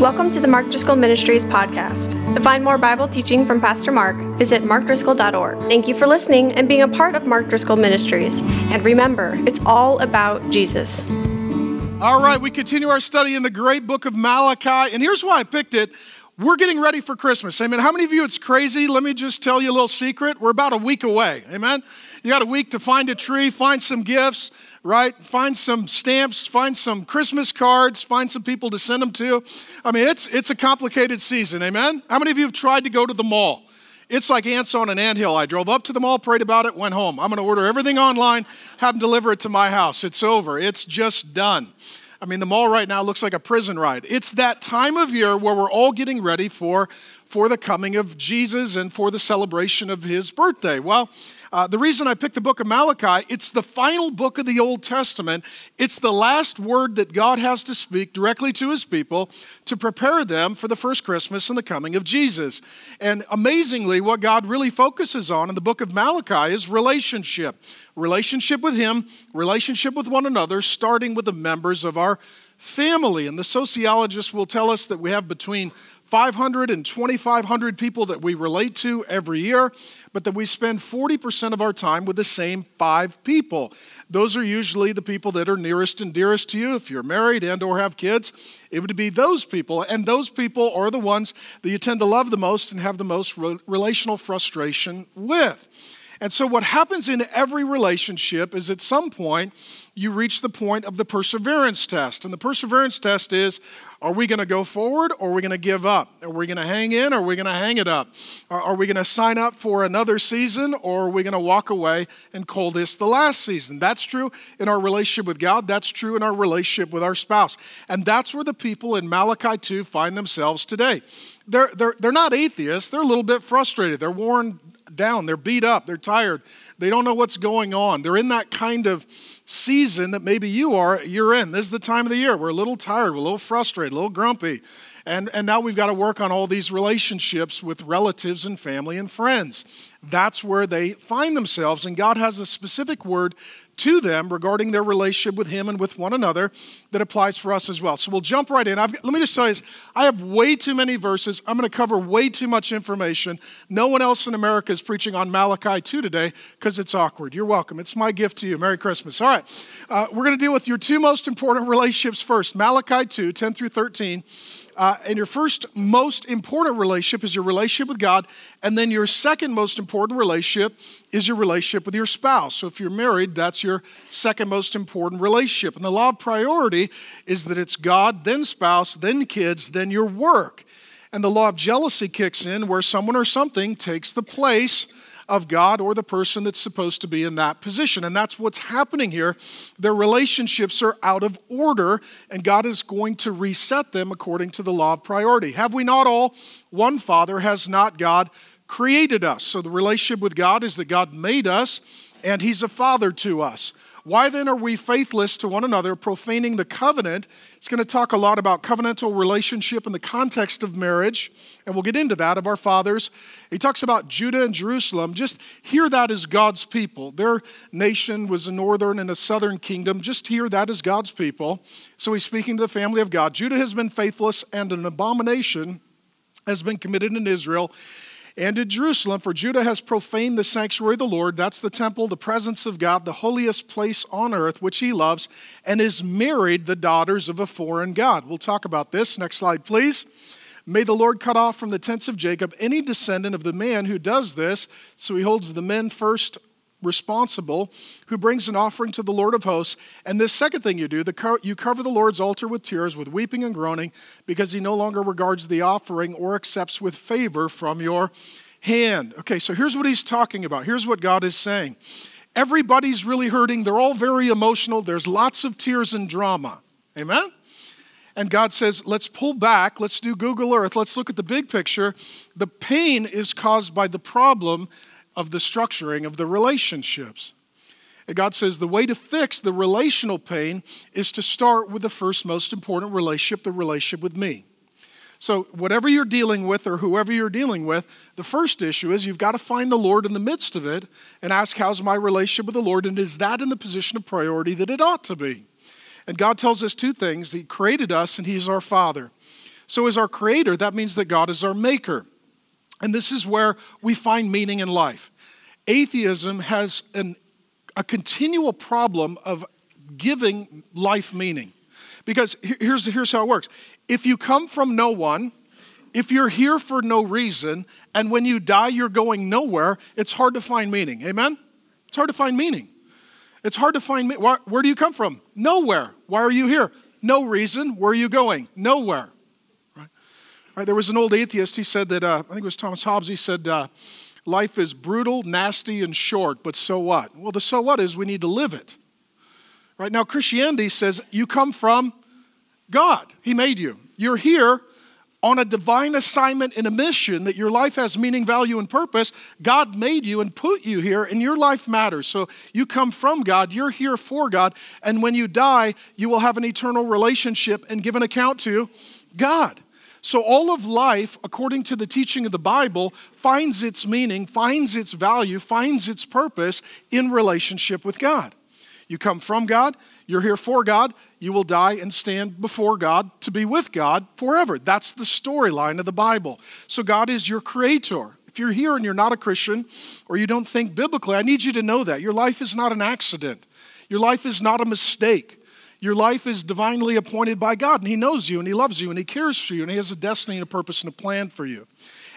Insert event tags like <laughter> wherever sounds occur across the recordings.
Welcome to the Mark Driscoll Ministries podcast. To find more Bible teaching from Pastor Mark, visit markdriscoll.org. Thank you for listening and being a part of Mark Driscoll Ministries. And remember, it's all about Jesus. All right, we continue our study in the great book of Malachi. And here's why I picked it. We're getting ready for Christmas. Amen. How many of you it's crazy? Let me just tell you a little secret. We're about a week away. Amen. You got a week to find a tree, find some gifts, right? Find some stamps, find some Christmas cards, find some people to send them to. I mean, it's it's a complicated season. Amen. How many of you have tried to go to the mall? It's like ants on an anthill. I drove up to the mall, prayed about it, went home. I'm going to order everything online, have them deliver it to my house. It's over. It's just done. I mean, the mall right now looks like a prison ride. It's that time of year where we're all getting ready for, for the coming of Jesus and for the celebration of his birthday. Well, uh, the reason I picked the book of Malachi, it's the final book of the Old Testament. It's the last word that God has to speak directly to his people to prepare them for the first Christmas and the coming of Jesus. And amazingly, what God really focuses on in the book of Malachi is relationship relationship with him, relationship with one another, starting with the members of our family. And the sociologists will tell us that we have between 500 and 2,500 people that we relate to every year, but that we spend 40% of our time with the same five people. Those are usually the people that are nearest and dearest to you. If you're married and or have kids, it would be those people. And those people are the ones that you tend to love the most and have the most relational frustration with. And so, what happens in every relationship is at some point you reach the point of the perseverance test. And the perseverance test is are we going to go forward or are we going to give up? Are we going to hang in or are we going to hang it up? Are we going to sign up for another season or are we going to walk away and call this the last season? That's true in our relationship with God. That's true in our relationship with our spouse. And that's where the people in Malachi 2 find themselves today. They're, they're, they're not atheists, they're a little bit frustrated. They're worn down, they're beat up, they're tired, they don't know what's going on. They're in that kind of season that maybe you are, you're in. This is the time of the year. We're a little tired, we're a little frustrated, a little grumpy. And, and now we've got to work on all these relationships with relatives and family and friends. That's where they find themselves, and God has a specific word to them regarding their relationship with Him and with one another that applies for us as well. So we'll jump right in. I've, let me just tell you this I have way too many verses. I'm going to cover way too much information. No one else in America is preaching on Malachi 2 today because it's awkward. You're welcome. It's my gift to you. Merry Christmas. All right. Uh, we're going to deal with your two most important <laughs> relationships first Malachi 2, 10 through 13. Uh, and your first most important relationship is your relationship with God. And then your second most important relationship is your relationship with your spouse. So if you're married, that's your second most important relationship. And the law of priority is that it's God, then spouse, then kids, then your work. And the law of jealousy kicks in where someone or something takes the place of God or the person that's supposed to be in that position. And that's what's happening here. Their relationships are out of order, and God is going to reset them according to the law of priority. Have we not all one Father? Has not God created us? So the relationship with God is that God made us, and He's a Father to us. Why then are we faithless to one another, profaning the covenant? It's going to talk a lot about covenantal relationship in the context of marriage, and we'll get into that of our fathers. He talks about Judah and Jerusalem. Just hear that as God's people. Their nation was a northern and a southern kingdom. Just hear that as God's people. So he's speaking to the family of God. Judah has been faithless, and an abomination has been committed in Israel and in Jerusalem, for Judah has profaned the sanctuary of the Lord, that's the temple, the presence of God, the holiest place on earth, which he loves, and is married the daughters of a foreign God. We'll talk about this. Next slide, please. May the Lord cut off from the tents of Jacob any descendant of the man who does this. So he holds the men first responsible who brings an offering to the Lord of hosts. And this second thing you do, the, you cover the Lord's altar with tears, with weeping and groaning, because he no longer regards the offering or accepts with favor from your hand. Okay, so here's what he's talking about. Here's what God is saying. Everybody's really hurting. They're all very emotional. There's lots of tears and drama. Amen? And God says, let's pull back. Let's do Google Earth. Let's look at the big picture. The pain is caused by the problem of the structuring of the relationships. And God says the way to fix the relational pain is to start with the first most important relationship, the relationship with me. So, whatever you're dealing with or whoever you're dealing with, the first issue is you've got to find the Lord in the midst of it and ask, How's my relationship with the Lord? And is that in the position of priority that it ought to be? And God tells us two things He created us and He's our Father. So, as our creator, that means that God is our maker. And this is where we find meaning in life. Atheism has an, a continual problem of giving life meaning. Because here's, here's how it works if you come from no one, if you're here for no reason, and when you die, you're going nowhere, it's hard to find meaning. Amen? It's hard to find meaning. It's hard to find where, where do you come from? Nowhere. Why are you here? No reason. Where are you going? Nowhere. Right? there was an old atheist. He said that, uh, I think it was Thomas Hobbes, he said, uh, life is brutal, nasty, and short, but so what? Well, the so what is we need to live it. Right now, Christianity says you come from God. He made you. You're here on a divine assignment and a mission that your life has meaning, value, and purpose. God made you and put you here, and your life matters. So you come from God, you're here for God, and when you die, you will have an eternal relationship and give an account to God. So, all of life, according to the teaching of the Bible, finds its meaning, finds its value, finds its purpose in relationship with God. You come from God, you're here for God, you will die and stand before God to be with God forever. That's the storyline of the Bible. So God is your creator. If you're here and you're not a Christian or you don't think biblically, I need you to know that. Your life is not an accident, your life is not a mistake. Your life is divinely appointed by God, and He knows you, and He loves you, and He cares for you, and He has a destiny and a purpose and a plan for you.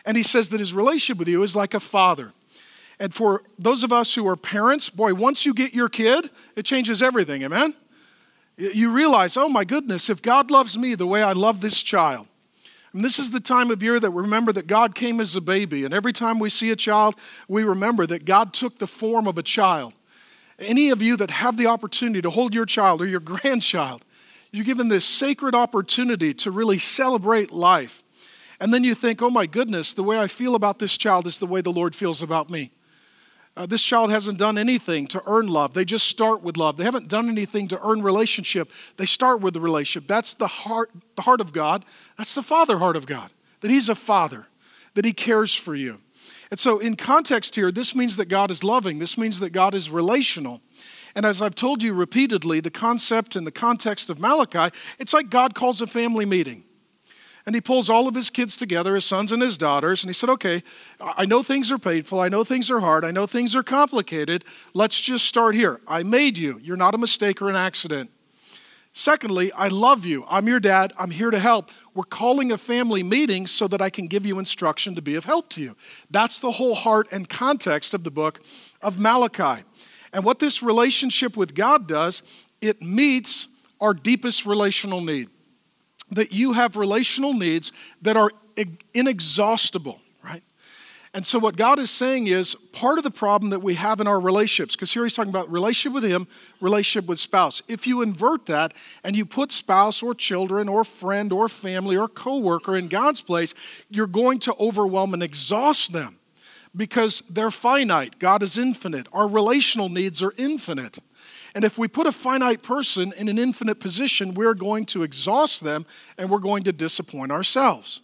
And He says that His relationship with you is like a father. And for those of us who are parents, boy, once you get your kid, it changes everything, amen? You realize, oh my goodness, if God loves me the way I love this child, and this is the time of year that we remember that God came as a baby. And every time we see a child, we remember that God took the form of a child. Any of you that have the opportunity to hold your child or your <laughs> grandchild, you're given this sacred opportunity to really celebrate life. And then you think, oh my goodness, the way I feel about this child is the way the Lord feels about me. Uh, this child hasn't done anything to earn love. They just start with love. They haven't done anything to earn relationship. They start with the relationship. That's the heart, the heart of God. That's the father heart of God. That He's a father, that He cares for you. And so, in context here, this means that God is loving. This means that God is relational. And as I've told you repeatedly, the concept and the context of Malachi, it's like God calls a family meeting. And he pulls all of his kids together, his sons and his daughters, and he said, Okay, I know things are painful. I know things are hard. I know things are complicated. Let's just start here. I made you. You're not a mistake or an accident. Secondly, I love you. I'm your dad. I'm here to help. We're calling a family meeting so that I can give you instruction to be of help to you. That's the whole heart and context of the book of Malachi. And what this relationship with God does, it meets our deepest relational need that you have relational needs that are inexhaustible? And so, what God is saying is part of the problem that we have in our relationships, because here he's talking about relationship with Him, relationship with spouse. If you invert that and you put spouse or children or friend or family or coworker in God's place, you're going to overwhelm and exhaust them because they're finite. God is infinite. Our relational needs are infinite. And if we put a finite person in an infinite position, we're going to exhaust them and we're going to disappoint ourselves.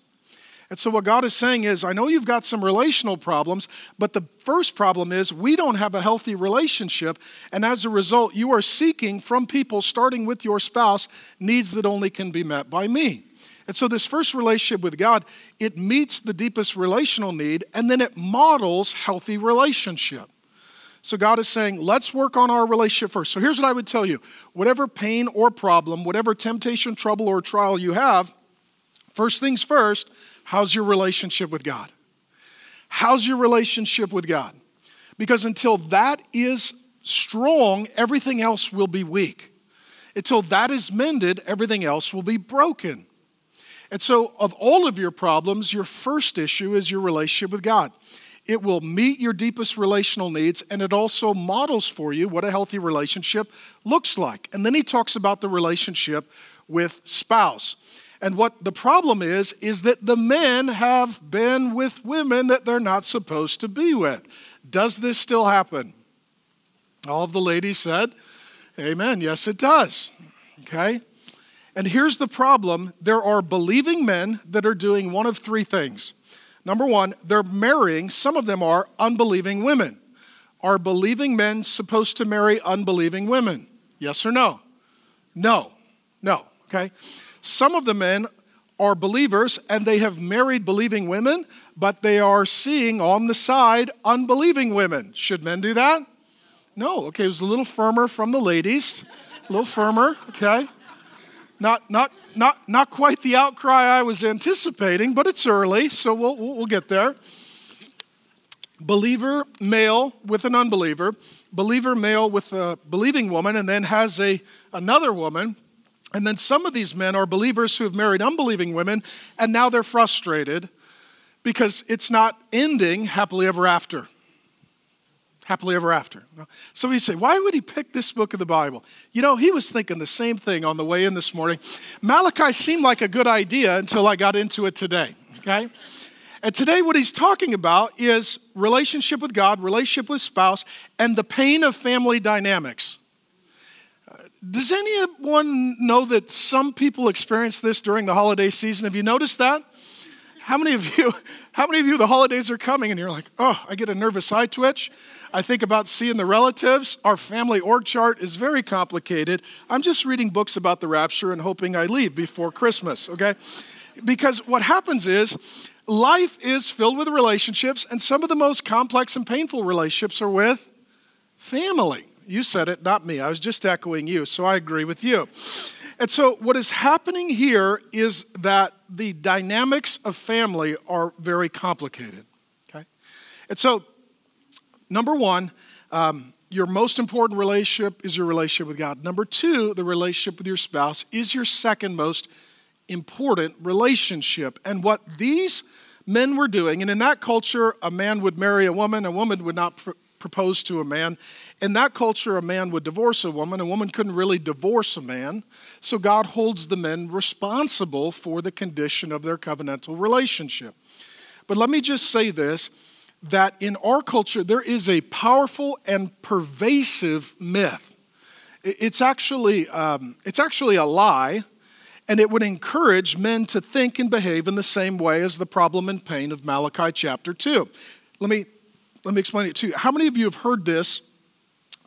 And so, what God is saying is, I know you've got some relational problems, but the first problem is we don't have a healthy relationship. And as a result, you are seeking from people, starting with your spouse, needs that only can be met by me. And so, this first relationship with God, it meets the deepest relational need, and then it models healthy relationship. So God is saying, let's work on our relationship first. So here's what I would tell you whatever pain or problem, whatever temptation, trouble, or trial you have, first things first, how's your relationship with God? How's your relationship with God? Because until that is strong, everything else will be weak. Until that is mended, everything else will be broken. And so, of all of your problems, your first issue is your relationship with God. It will meet your deepest relational needs, and it also models for you what a healthy relationship looks like. And then he talks about the relationship with spouse. And what the problem is, is that the men have been with women that they're not supposed to be with. Does this still happen? All of the ladies said, Amen. Yes, it does. Okay? And here's the problem there are believing men that are doing one of three things. Number one, they're marrying, some of them are unbelieving women. Are believing men supposed to marry unbelieving women? Yes or no? No, no, okay? Some of the men are believers and they have married believing women, but they are seeing on the side unbelieving women. Should men do that? No. Okay, it was a little firmer from the ladies. A little firmer, okay? Not, not, not, not quite the outcry I was anticipating, but it's early, so we'll, we'll get there. Believer male with an unbeliever, believer male with a believing woman, and then has a, another woman. And then some of these men are believers who have married unbelieving women, and now they're frustrated because it's not ending happily ever after happily ever after. So you say, why would he pick this book of the Bible? You know, he was thinking the same thing on the way in this morning. Malachi seemed like a good idea until I got into it today, okay? And today, what he's talking about is relationship with God, relationship with spouse, and the pain of family dynamics. Does anyone know that some people experience this during the holiday season? Have you noticed that? How many of you, <laughs> how many of you, the holidays are coming and you're like, oh, I get a nervous eye twitch. I think about seeing the relatives. Our family org chart is very complicated. I'm just reading books about the rapture and hoping I leave before Christmas, okay? Because what happens is, life is filled with relationships, and some of the most complex and painful relationships are with family. You said it, not me. I was just echoing you, so I agree with you. And so, what is happening here is that the dynamics of family are very complicated. Okay? And so, number one, um, your most important relationship is your relationship with God. Number two, the relationship with your spouse is your second most important relationship. And what these men were doing, and in that culture, a man would marry a woman, a woman would not pr- propose to a man. In that culture, a man would divorce a woman. A woman couldn't really divorce a man. So God holds the men responsible for the condition of their covenantal relationship. But let me just say this that in our culture, there is a powerful and pervasive myth. It's actually, um, it's actually a lie, and it would encourage men to think and behave in the same way as the problem and pain of Malachi chapter 2. Let me, let me explain it to you. How many of you have heard this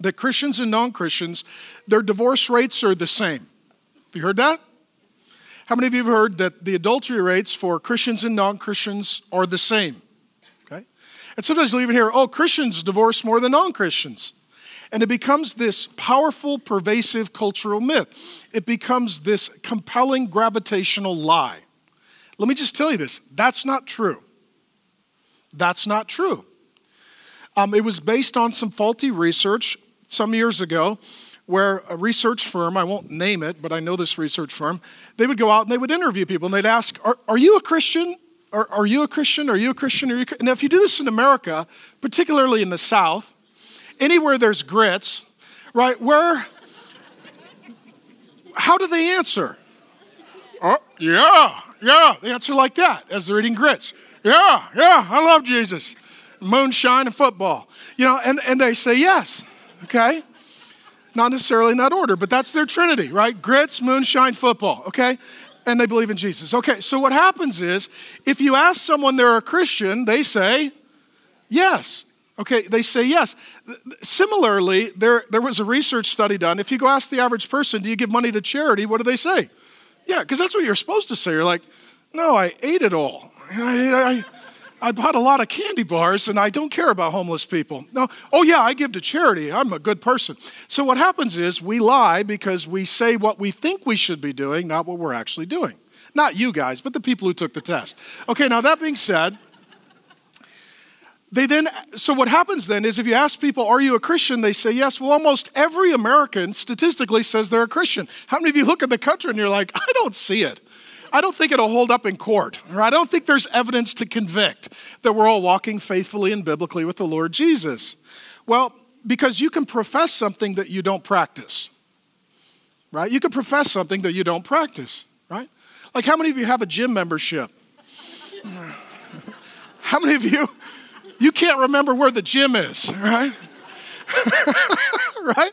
that Christians and non Christians, their divorce rates are the same. Have you heard that? How many of you have heard that the adultery rates for Christians and non Christians are the same? Okay? And sometimes you'll even hear, oh, Christians divorce more than non Christians. And it becomes this powerful, pervasive cultural myth. It becomes this compelling gravitational lie. Let me just tell you this that's not true. That's not true. Um, it was based on some faulty research some years ago where a research firm, I won't name it, but I know this research firm, they would go out and they would interview people and they'd ask, Are, are you a Christian? Are, are you a Christian? Are you a Christian? Are you? And if you do this in America, particularly in the South, anywhere there's grits, right, where, how do they answer? Oh, yeah, yeah. They answer like that as they're eating grits. Yeah, yeah, I love Jesus. Moonshine and football. You know, and, and they say yes okay? Not necessarily in that order, but that's their trinity, right? Grits, moonshine, football, okay? And they believe in Jesus. Okay, so what happens is if you ask someone they're a Christian, they say yes. Okay, they say yes. Similarly, there, there was a research study done. If you go ask the average person, do you give money to charity? What do they say? Yeah, because that's what you're supposed to say. You're like, no, I ate it all. I, I, I bought a lot of candy bars and I don't care about homeless people. No, oh yeah, I give to charity. I'm a good person. So what happens is we lie because we say what we think we should be doing, not what we're actually doing. Not you guys, but the people who took the test. Okay, now that being said, they then so what happens then is if you ask people are you a christian they say yes well almost every american statistically says they're a christian how many of you look at the country and you're like i don't see it I don't think it'll hold up in court. Or I don't think there's evidence to convict that we're all walking faithfully and biblically with the Lord Jesus. Well, because you can profess something that you don't practice, right? You can profess something that you don't practice, right? Like, how many of you have a gym membership? <laughs> how many of you, you can't remember where the gym is, right? <laughs> right?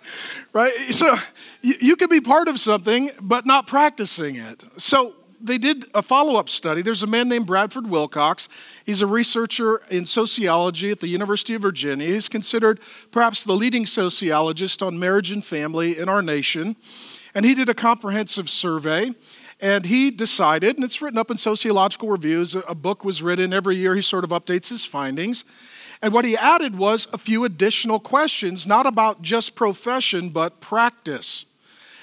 Right? So you, you be part of something, but not practicing it. So they did a follow up study. There's a man named Bradford Wilcox. He's a researcher in sociology at the University of Virginia. He's considered perhaps the leading sociologist on marriage and family in our nation. And he did a comprehensive survey. And he decided, and it's written up in sociological reviews, a book was written every year, he sort of updates his findings. And what he added was a few additional questions, not about just profession, but practice.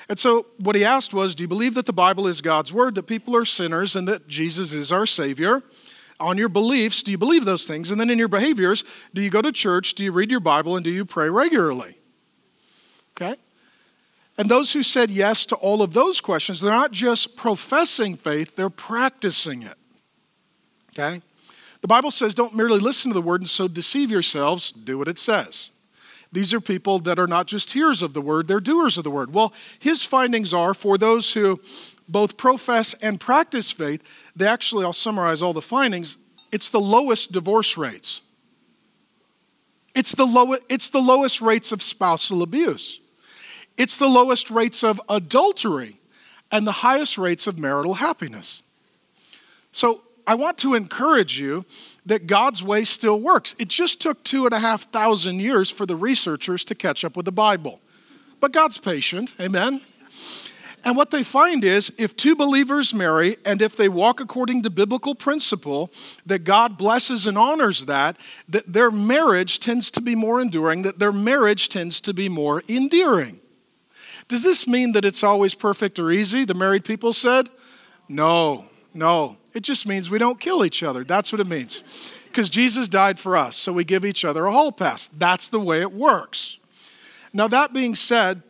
And so what he asked was Do you believe that the Bible is God's word, that people are sinners, and that Jesus is our Savior? On your beliefs, do you believe those things? And then in your behaviors, do you go to church? Do you read your Bible? And do you pray regularly? Okay? And those who said yes to all of those questions, they're not just professing faith, they're practicing it. Okay? The Bible says don't merely listen to the word and so deceive yourselves, do what it says. These are people that are not just hearers of the word, they're doers of the word. Well, his findings are for those who both profess and practice faith, they actually, I'll summarize all the findings, it's the lowest divorce rates. It's the, low, it's the lowest rates of spousal abuse. It's the lowest rates of adultery and the highest rates of marital happiness. So I want to encourage you that God's way still works. It just took two and a half thousand years for the researchers to catch up with the Bible. But God's patient, amen? And what they find is if two believers marry and if they walk according to biblical principle, that God blesses and honors that, that their marriage tends to be more enduring, that their marriage tends to be more endearing. Does this mean that it's always perfect or easy? The married people said, No, no. It just means we don't kill each other. That's what it means. Because Jesus died for us, so we give each other a hall pass. That's the way it works. Now, that being said,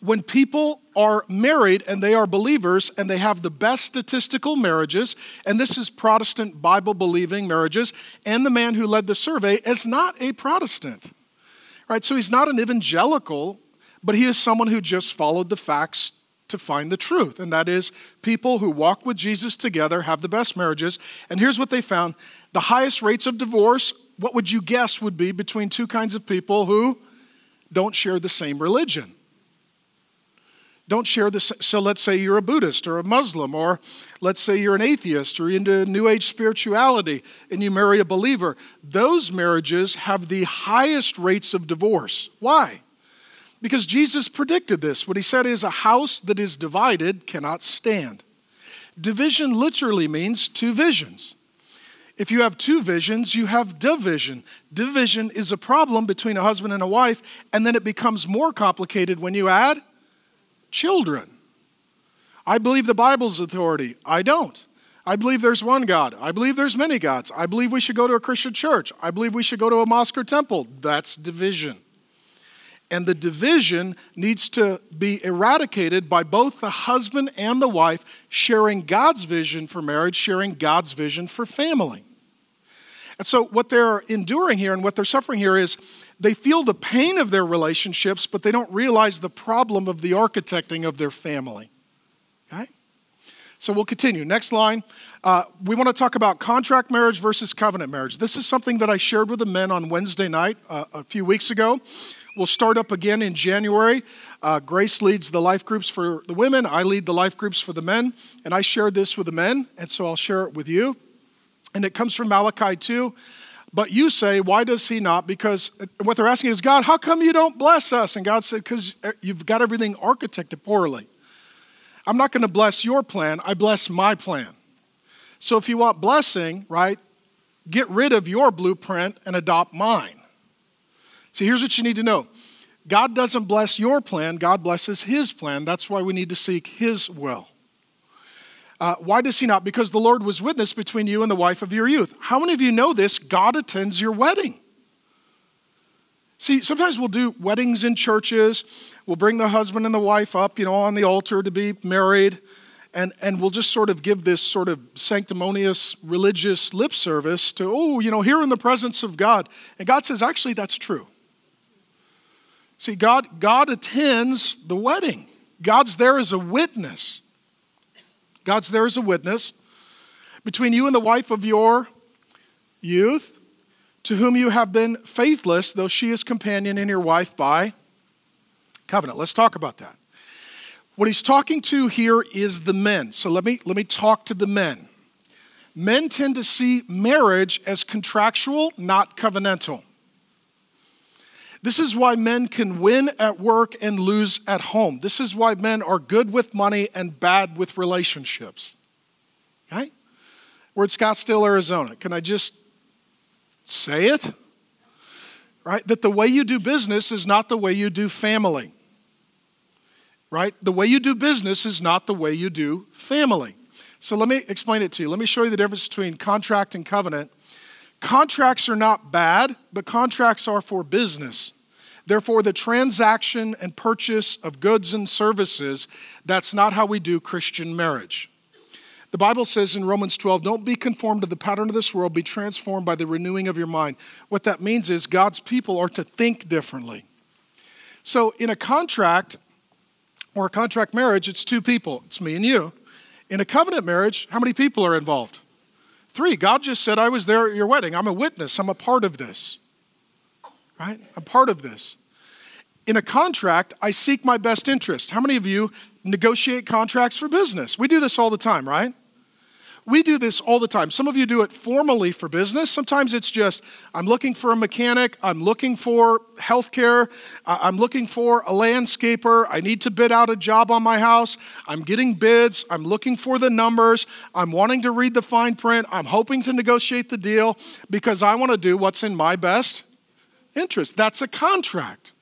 when people are married and they are believers and they have the best statistical marriages, and this is Protestant Bible believing marriages, and the man who led the survey is not a Protestant, right? So he's not an evangelical, but he is someone who just followed the facts to find the truth, and that is people who walk with Jesus together have the best marriages. And here's what they found the highest rates of divorce, what would you guess would be between two kinds of people who don't share the same religion? Don't share this. So let's say you're a Buddhist or a Muslim, or let's say you're an atheist or into New Age spirituality and you marry a believer. Those marriages have the highest rates of divorce. Why? Because Jesus predicted this. What he said is, a house that is divided cannot stand. Division literally means two visions. If you have two visions, you have division. Division is a problem between a husband and a wife, and then it becomes more complicated when you add children. I believe the Bible's authority. I don't. I believe there's one God. I believe there's many gods. I believe we should go to a Christian church. I believe we should go to a mosque or temple. That's division. And the division needs to be eradicated by both the husband and the wife sharing God's vision for marriage, sharing God's vision for family. And so, what they're enduring here and what they're suffering here is they feel the pain of their relationships, but they don't realize the problem of the architecting of their family. Okay? So, we'll continue. Next line. Uh, we want to talk about contract marriage versus covenant marriage. This is something that I shared with the men on Wednesday night uh, a few weeks ago. We'll start up again in January. Uh, Grace leads the life groups for the women. I lead the life groups for the men. And I shared this with the men, and so I'll share it with you. And it comes from Malachi 2. But you say, why does he not? Because what they're asking is, God, how come you don't bless us? And God said, because you've got everything architected poorly. I'm not going to bless your plan, I bless my plan. So if you want blessing, right, get rid of your blueprint and adopt mine. See, here's what you need to know God doesn't bless your plan, God blesses His plan. That's why we need to seek His will. Uh, why does He not? Because the Lord was witness between you and the wife of your youth. How many of you know this? God attends your wedding. See, sometimes we'll do weddings in churches. We'll bring the husband and the wife up, you know, on the altar to be married. And, and we'll just sort of give this sort of sanctimonious religious lip service to, oh, you know, here in the presence of God. And God says, actually, that's true. See, God, God attends the wedding. God's there as a witness. God's there as a witness between you and the wife of your youth, to whom you have been faithless, though she is companion and your wife by covenant. Let's talk about that. What he's talking to here is the men. So let me, let me talk to the men. Men tend to see marriage as contractual, not covenantal. This is why men can win at work and lose at home. This is why men are good with money and bad with relationships. Okay? We're at Scottsdale, Arizona. Can I just say it? Right? That the way you do business is not the way you do family. Right? The way you do business is not the way you do family. So let me explain it to you. Let me show you the difference between contract and covenant. Contracts are not bad, but contracts are for business. Therefore, the transaction and purchase of goods and services, that's not how we do Christian marriage. The Bible says in Romans 12, don't be conformed to the pattern of this world, be transformed by the renewing of your mind. What that means is God's people are to think differently. So, in a contract or a contract marriage, it's two people, it's me and you. In a covenant marriage, how many people are involved? Three. God just said, I was there at your wedding. I'm a witness. I'm a part of this. Right? I'm part of this. In a contract, I seek my best interest. How many of you negotiate contracts for business? We do this all the time, right? We do this all the time. Some of you do it formally for business. Sometimes it's just, I'm looking for a mechanic, I'm looking for healthcare, I'm looking for a landscaper, I need to bid out a job on my house, I'm getting bids, I'm looking for the numbers, I'm wanting to read the fine print, I'm hoping to negotiate the deal because I want to do what's in my best interest. That's a contract.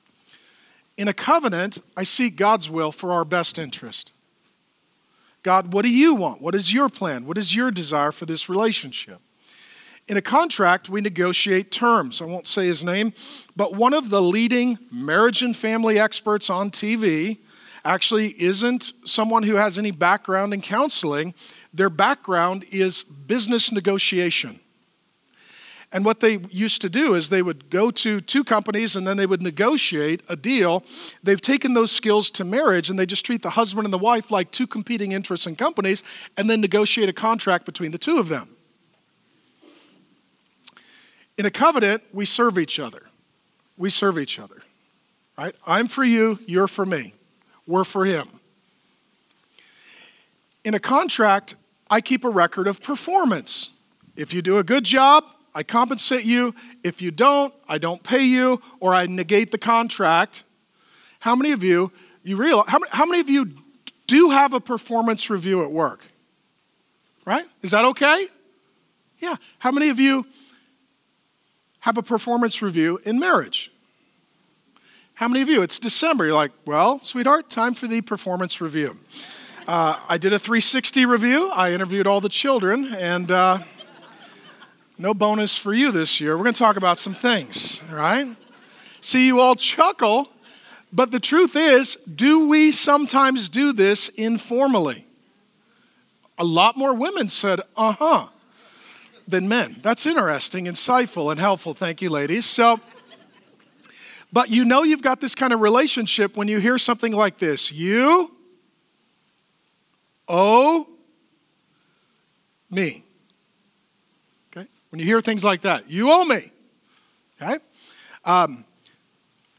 In a covenant, I seek God's will for our best interest. God, what do you want? What is your plan? What is your desire for this relationship? In a contract, we negotiate terms. I won't say his name, but one of the leading marriage and family experts on TV actually isn't someone who has any background in counseling. Their background is business negotiation. And what they used to do is they would go to two companies and then they would negotiate a deal. They've taken those skills to marriage and they just treat the husband and the wife like two competing interests and companies and then negotiate a contract between the two of them. In a covenant, we serve each other. We serve each other. Right? I'm for you, you're for me. We're for him. In a contract, I keep a record of performance. If you do a good job, I compensate you. If you don't, I don't pay you or I negate the contract. How many of you, you realize, how many, how many of you do have a performance review at work? Right? Is that okay? Yeah. How many of you have a performance review in marriage? How many of you? It's December. You're like, well, sweetheart, time for the performance review. Uh, I did a 360 review. I interviewed all the children, and uh, no bonus for you this year. We're going to talk about some things, right? See, you all chuckle, but the truth is, do we sometimes do this informally? A lot more women said, uh huh, than men. That's interesting, insightful, and helpful. Thank you, ladies. So, but you know you've got this kind of relationship when you hear something like this You owe me. When you hear things like that, you owe me. Okay? Um,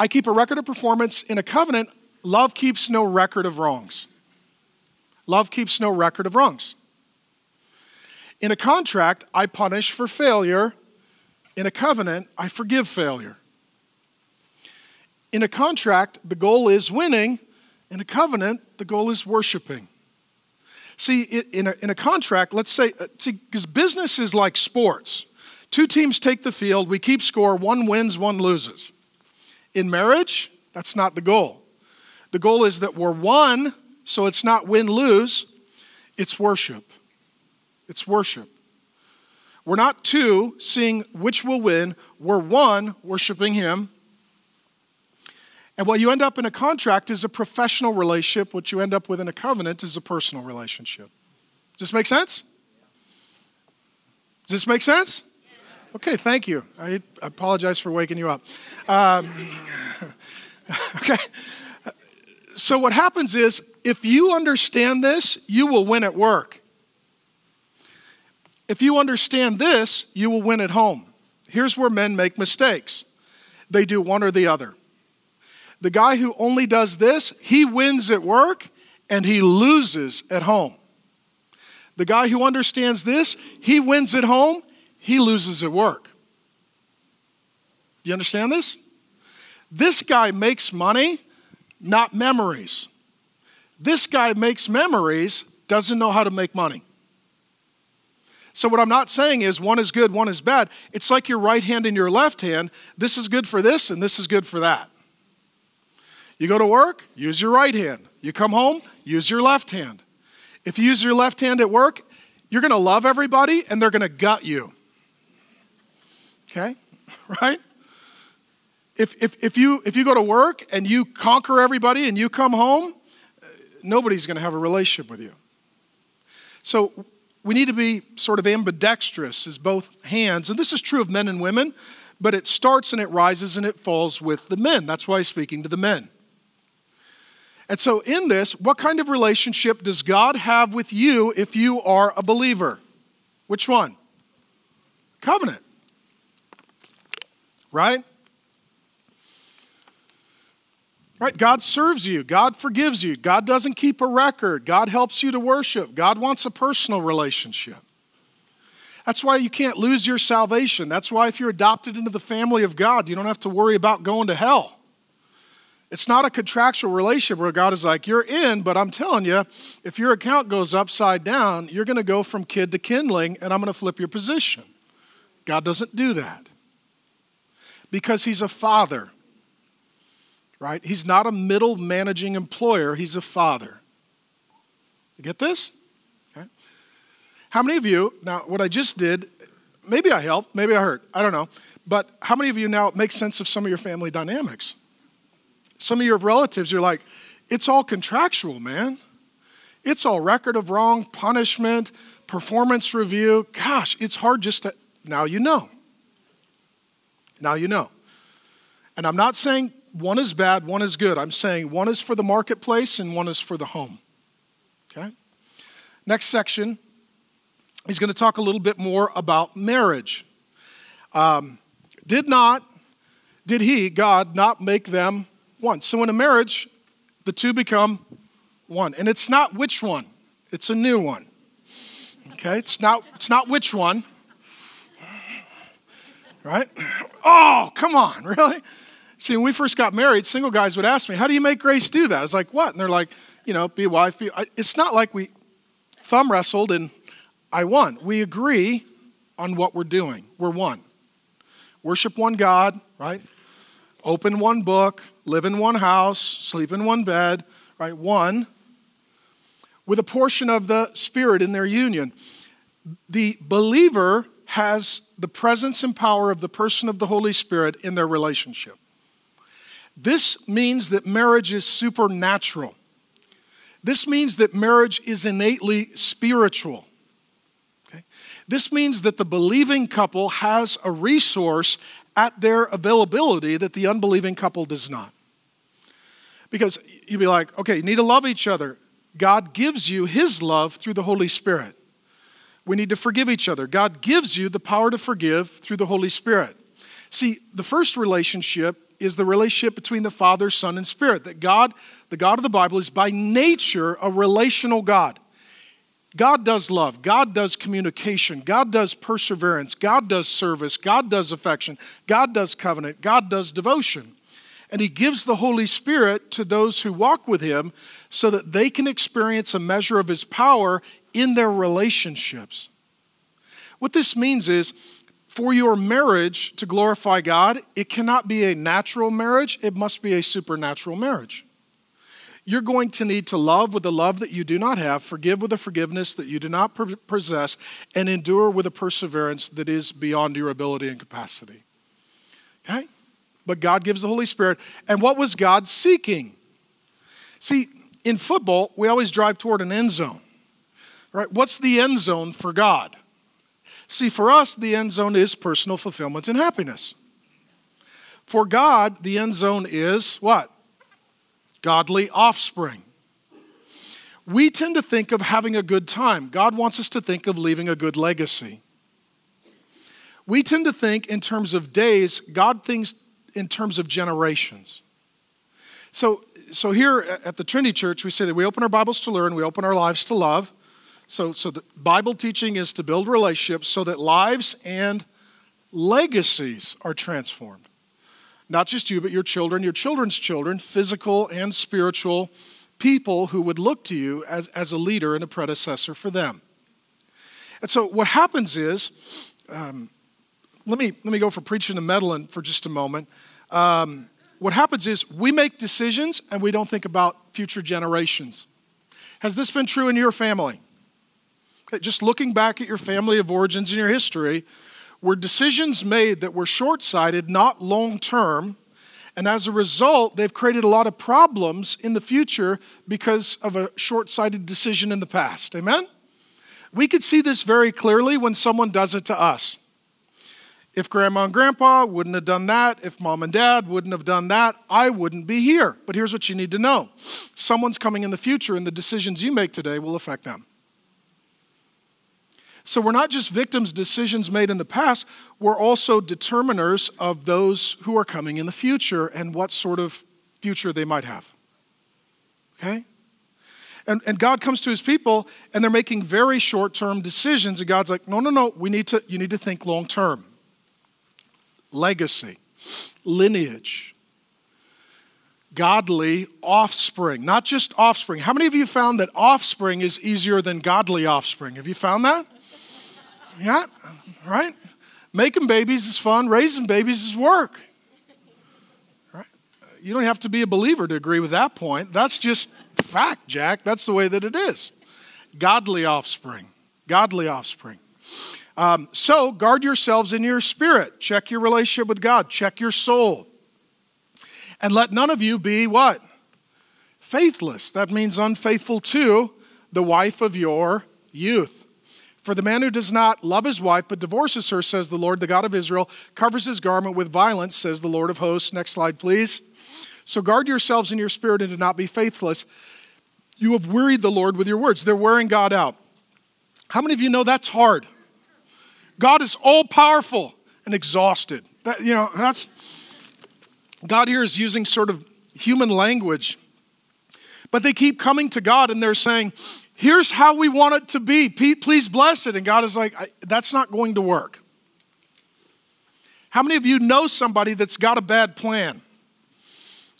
I keep a record of performance. In a covenant, love keeps no record of wrongs. Love keeps no record of wrongs. In a contract, I punish for failure. In a covenant, I forgive failure. In a contract, the goal is winning. In a covenant, the goal is worshiping. See, in a, in a contract, let's say, because uh, business is like sports. Two teams take the field, we keep score, one wins, one loses. In marriage, that's not the goal. The goal is that we're one, so it's not win lose, it's worship. It's worship. We're not two, seeing which will win, we're one, worshiping Him. And what you end up in a contract is a professional relationship. What you end up with in a covenant is a personal relationship. Does this make sense? Does this make sense? Okay, thank you. I apologize for waking you up. Um, <laughs> okay. So, what happens is if you understand this, you will win at work. If you understand this, you will win at home. Here's where men make mistakes they do one or the other. The guy who only does this, he wins at work and he loses at home. The guy who understands this, he wins at home, he loses at work. You understand this? This guy makes money, not memories. This guy makes memories, doesn't know how to make money. So, what I'm not saying is one is good, one is bad. It's like your right hand and your left hand. This is good for this, and this is good for that. You go to work, use your right hand. You come home, use your left hand. If you use your left hand at work, you're going to love everybody and they're going to gut you. Okay? <laughs> Right? If, if, if, you, if you go to work and you conquer everybody and you come home, nobody's going to have a relationship with you. So we need to be sort of ambidextrous as both hands. And this is true of men and women, but it starts and it rises and it falls with the men. That's why I'm speaking to the men. And so, in this, what kind of relationship does God have with you if you are a believer? Which one? Covenant. Right? Right? God serves you. God forgives you. God doesn't keep a record. God helps you to worship. God wants a personal relationship. That's why you can't lose your salvation. That's why if you're adopted into the family of God, you don't have to worry about going to hell. It's not a contractual relationship where God is like, you're in, but I'm telling you, if your account goes upside down, you're going to go from kid to kindling, and I'm going to flip your position. God doesn't do that because He's a father right? He's not a middle managing employer, he's a father. You get this? Okay. How many of you, now, what I just did, maybe I helped, maybe I hurt, I don't know, but how many of you now make sense of some of your family dynamics? Some of your relatives, you're like, it's all contractual, man. It's all record of wrong, punishment, performance review. Gosh, it's hard just to, now you know. Now you know. And I'm not saying one is bad, one is good. I'm saying one is for the marketplace and one is for the home. Okay? Next section, he's going to talk a little bit more about marriage. Um, did not, did he, God, not make them one? So in a marriage, the two become one. And it's not which one, it's a new one. Okay? It's not, it's not which one. Right? Oh, come on, <laughs> really? See, when we first got married, single guys would ask me, How do you make grace do that? I was like, What? And they're like, You know, be a wife. Be... It's not like we thumb wrestled and I won. We agree on what we're doing. We're one. Worship one God, right? Open one book, live in one house, sleep in one bed, right? One, with a portion of the Spirit in their union. The believer has the presence and power of the person of the Holy Spirit in their relationship. This means that marriage is supernatural. This means that marriage is innately spiritual. Okay? This means that the believing couple has a resource at their availability that the unbelieving couple does not. Because you'd be like, okay, you need to love each other. God gives you His love through the Holy Spirit. We need to forgive each other. God gives you the power to forgive through the Holy Spirit. See, the first relationship is the relationship between the Father, Son, and Spirit. That God, the God of the Bible, is by nature a relational God. God does love, God does communication, God does perseverance, God does service, God does affection, God does covenant, God does devotion. And He gives the Holy Spirit to those who walk with Him so that they can experience a measure of His power in their relationships. What this means is, for your marriage to glorify God, it cannot be a natural marriage, it must be a supernatural marriage. You're going to need to love with the love that you do not have, forgive with a forgiveness that you do not possess, and endure with a perseverance that is beyond your ability and capacity. Okay? But God gives the Holy Spirit. And what was God seeking? See, in football, we always drive toward an end zone. Right? What's the end zone for God? See, for us, the end zone is personal fulfillment and happiness. For God, the end zone is what? Godly offspring. We tend to think of having a good time. God wants us to think of leaving a good legacy. We tend to think in terms of days, God thinks in terms of generations. So, so here at the Trinity Church, we say that we open our Bibles to learn, we open our lives to love. So, so the Bible teaching is to build relationships so that lives and legacies are transformed. not just you, but your children, your children's children, physical and spiritual people who would look to you as, as a leader and a predecessor for them. And so what happens is, um, let, me, let me go for preaching to meddling for just a moment. Um, what happens is we make decisions and we don't think about future generations. Has this been true in your family? Okay, just looking back at your family of origins and your history, were decisions made that were short sighted, not long term, and as a result, they've created a lot of problems in the future because of a short sighted decision in the past. Amen? We could see this very clearly when someone does it to us. If grandma and grandpa wouldn't have done that, if mom and dad wouldn't have done that, I wouldn't be here. But here's what you need to know someone's coming in the future, and the decisions you make today will affect them. So we're not just victims decisions made in the past, we're also determiners of those who are coming in the future and what sort of future they might have. Okay? And, and God comes to his people and they're making very short term decisions. And God's like, no, no, no, we need to, you need to think long term. Legacy, lineage, godly offspring, not just offspring. How many of you found that offspring is easier than godly offspring? Have you found that? Yeah, right? Making babies is fun, raising babies is work. Right? You don't have to be a believer to agree with that point. That's just fact, Jack. That's the way that it is. Godly offspring. Godly offspring. Um, so guard yourselves in your spirit. Check your relationship with God. Check your soul. And let none of you be what? Faithless. That means unfaithful to the wife of your youth. For the man who does not love his wife but divorces her, says the Lord, the God of Israel, covers his garment with violence, says the Lord of hosts. Next slide, please. So guard yourselves in your spirit and do not be faithless. You have wearied the Lord with your words. They're wearing God out. How many of you know that's hard? God is all powerful and exhausted. That, you know, that's God here is using sort of human language. But they keep coming to God and they're saying, here's how we want it to be. Please bless it. And God is like, that's not going to work. How many of you know somebody that's got a bad plan?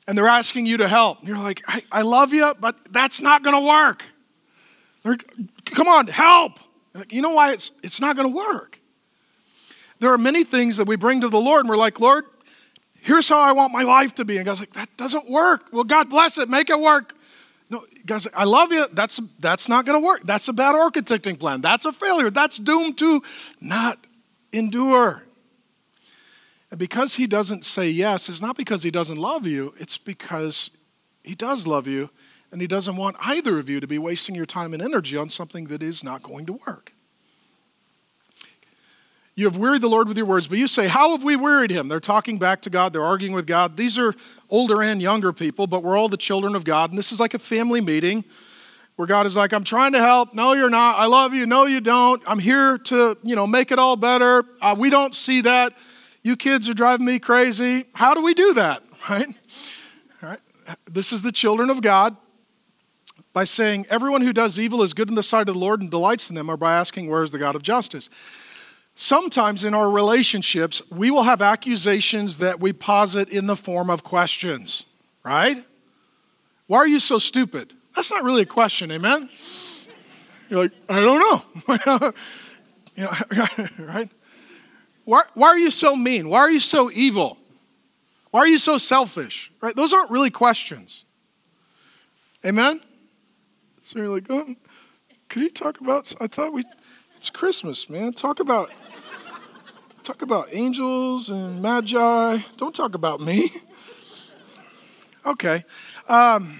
And they're asking you to help. And you're like, I, I love you, but that's not going to work. They're, Come on, help. Like, you know why it's, it's not going to work? There are many things that we bring to the Lord, and we're like, Lord, here's how I want my life to be. And God's like, that doesn't work. Well, God bless it, make it work. No, guys, I love you. That's, that's not going to work. That's a bad architecting plan. That's a failure. That's doomed to not endure. And because he doesn't say yes, it's not because he doesn't love you, it's because he does love you and he doesn't want either of you to be wasting your time and energy on something that is not going to work. You have wearied the Lord with your words, but you say, How have we wearied him? They're talking back to God, they're arguing with God. These are older and younger people, but we're all the children of God. And this is like a family meeting where God is like, I'm trying to help. No, you're not. I love you. No, you don't. I'm here to, you know, make it all better. Uh, we don't see that. You kids are driving me crazy. How do we do that? <laughs> Right? This is the children of God by saying, Everyone who does evil is good in the sight of the Lord and delights in them, or by asking, Where is the God of justice? Sometimes in our relationships, we will have accusations that we posit in the form of questions, right? Why are you so stupid? That's not really a question, amen? You're like, I don't know. <laughs> you know <laughs> right? Why, why are you so mean? Why are you so evil? Why are you so selfish? Right? Those aren't really questions. Amen? So you're like, oh, could you talk about? I thought we, it's Christmas, man. Talk about Talk about angels and magi. Don't talk about me. Okay. Um,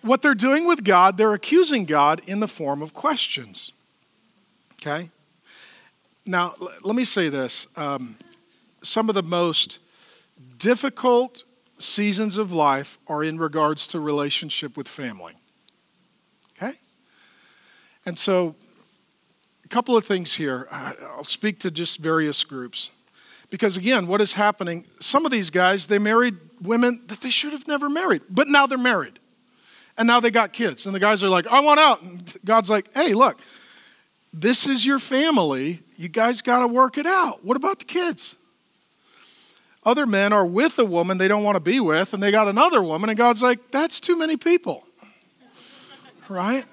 what they're doing with God, they're accusing God in the form of questions. Okay? Now, l- let me say this. Um, some of the most difficult seasons of life are in regards to relationship with family. Okay? And so a couple of things here. Uh, I'll speak to just various groups. Because again, what is happening, some of these guys, they married women that they should have never married, but now they're married. And now they got kids. And the guys are like, I want out. And God's like, hey, look, this is your family. You guys got to work it out. What about the kids? Other men are with a woman they don't want to be with, and they got another woman, and God's like, that's too many people. Right?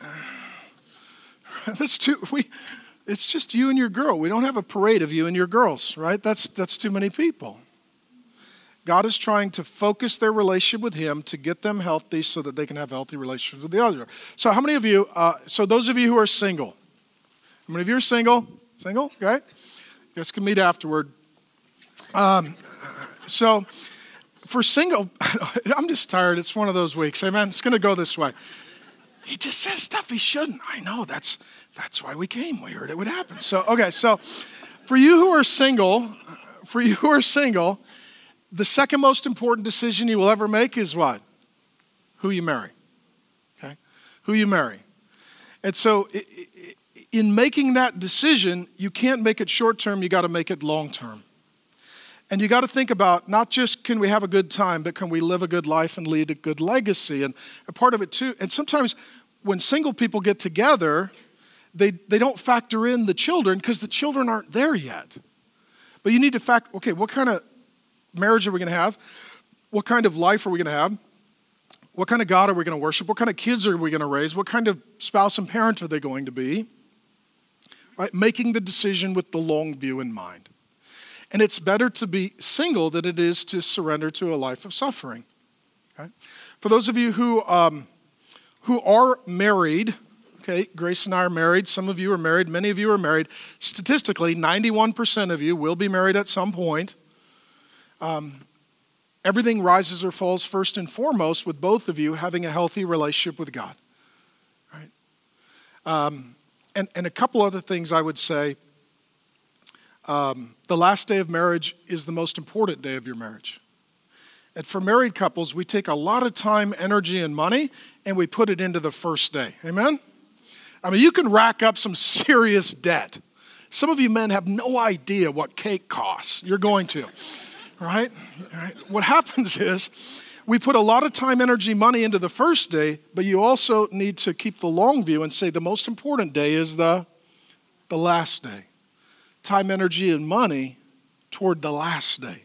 <laughs> That's too we it's just you and your girl. We don't have a parade of you and your girls, right? That's that's too many people. God is trying to focus their relationship with Him to get them healthy so that they can have healthy relationships with the other. So, how many of you, uh, so those of you who are single, how many of you are single? Single? Okay. You guys can meet afterward. Um, so, for single, <laughs> I'm just tired. It's one of those weeks. Amen. It's going to go this way. He just says stuff he shouldn't. I know. That's, that's why we came. We heard it would happen. So, okay. So, for you who are single, for you who are single, the second most important decision you will ever make is what? Who you marry. Okay? Who you marry. And so, in making that decision, you can't make it short term, you got to make it long term. And you got to think about not just can we have a good time, but can we live a good life and lead a good legacy? And a part of it too, and sometimes when single people get together, they, they don't factor in the children because the children aren't there yet. But you need to fact, okay, what kind of marriage are we going to have? What kind of life are we going to have? What kind of God are we going to worship? What kind of kids are we going to raise? What kind of spouse and parent are they going to be? Right? Making the decision with the long view in mind. And it's better to be single than it is to surrender to a life of suffering. Okay? For those of you who, um, who are married, okay, Grace and I are married. Some of you are married. Many of you are married. Statistically, 91% of you will be married at some point. Um, everything rises or falls first and foremost with both of you having a healthy relationship with God. Right? Um, and, and a couple other things I would say. Um, the last day of marriage is the most important day of your marriage. And for married couples, we take a lot of time, energy, and money, and we put it into the first day. Amen? I mean, you can rack up some serious debt. Some of you men have no idea what cake costs. You're going to right? right? What happens is we put a lot of time, energy, money into the first day, but you also need to keep the long view and say the most important day is the, the last day. Time, energy, and money toward the last day.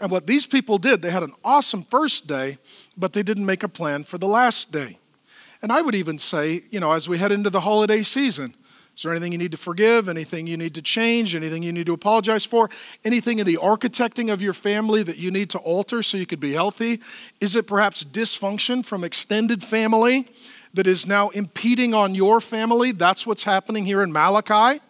And what these people did, they had an awesome first day, but they didn't make a plan for the last day. And I would even say, you know, as we head into the holiday season, is there anything you need to forgive? Anything you need to change? Anything you need to apologize for? Anything in the architecting of your family that you need to alter so you could be healthy? Is it perhaps dysfunction from extended family that is now impeding on your family? That's what's happening here in Malachi.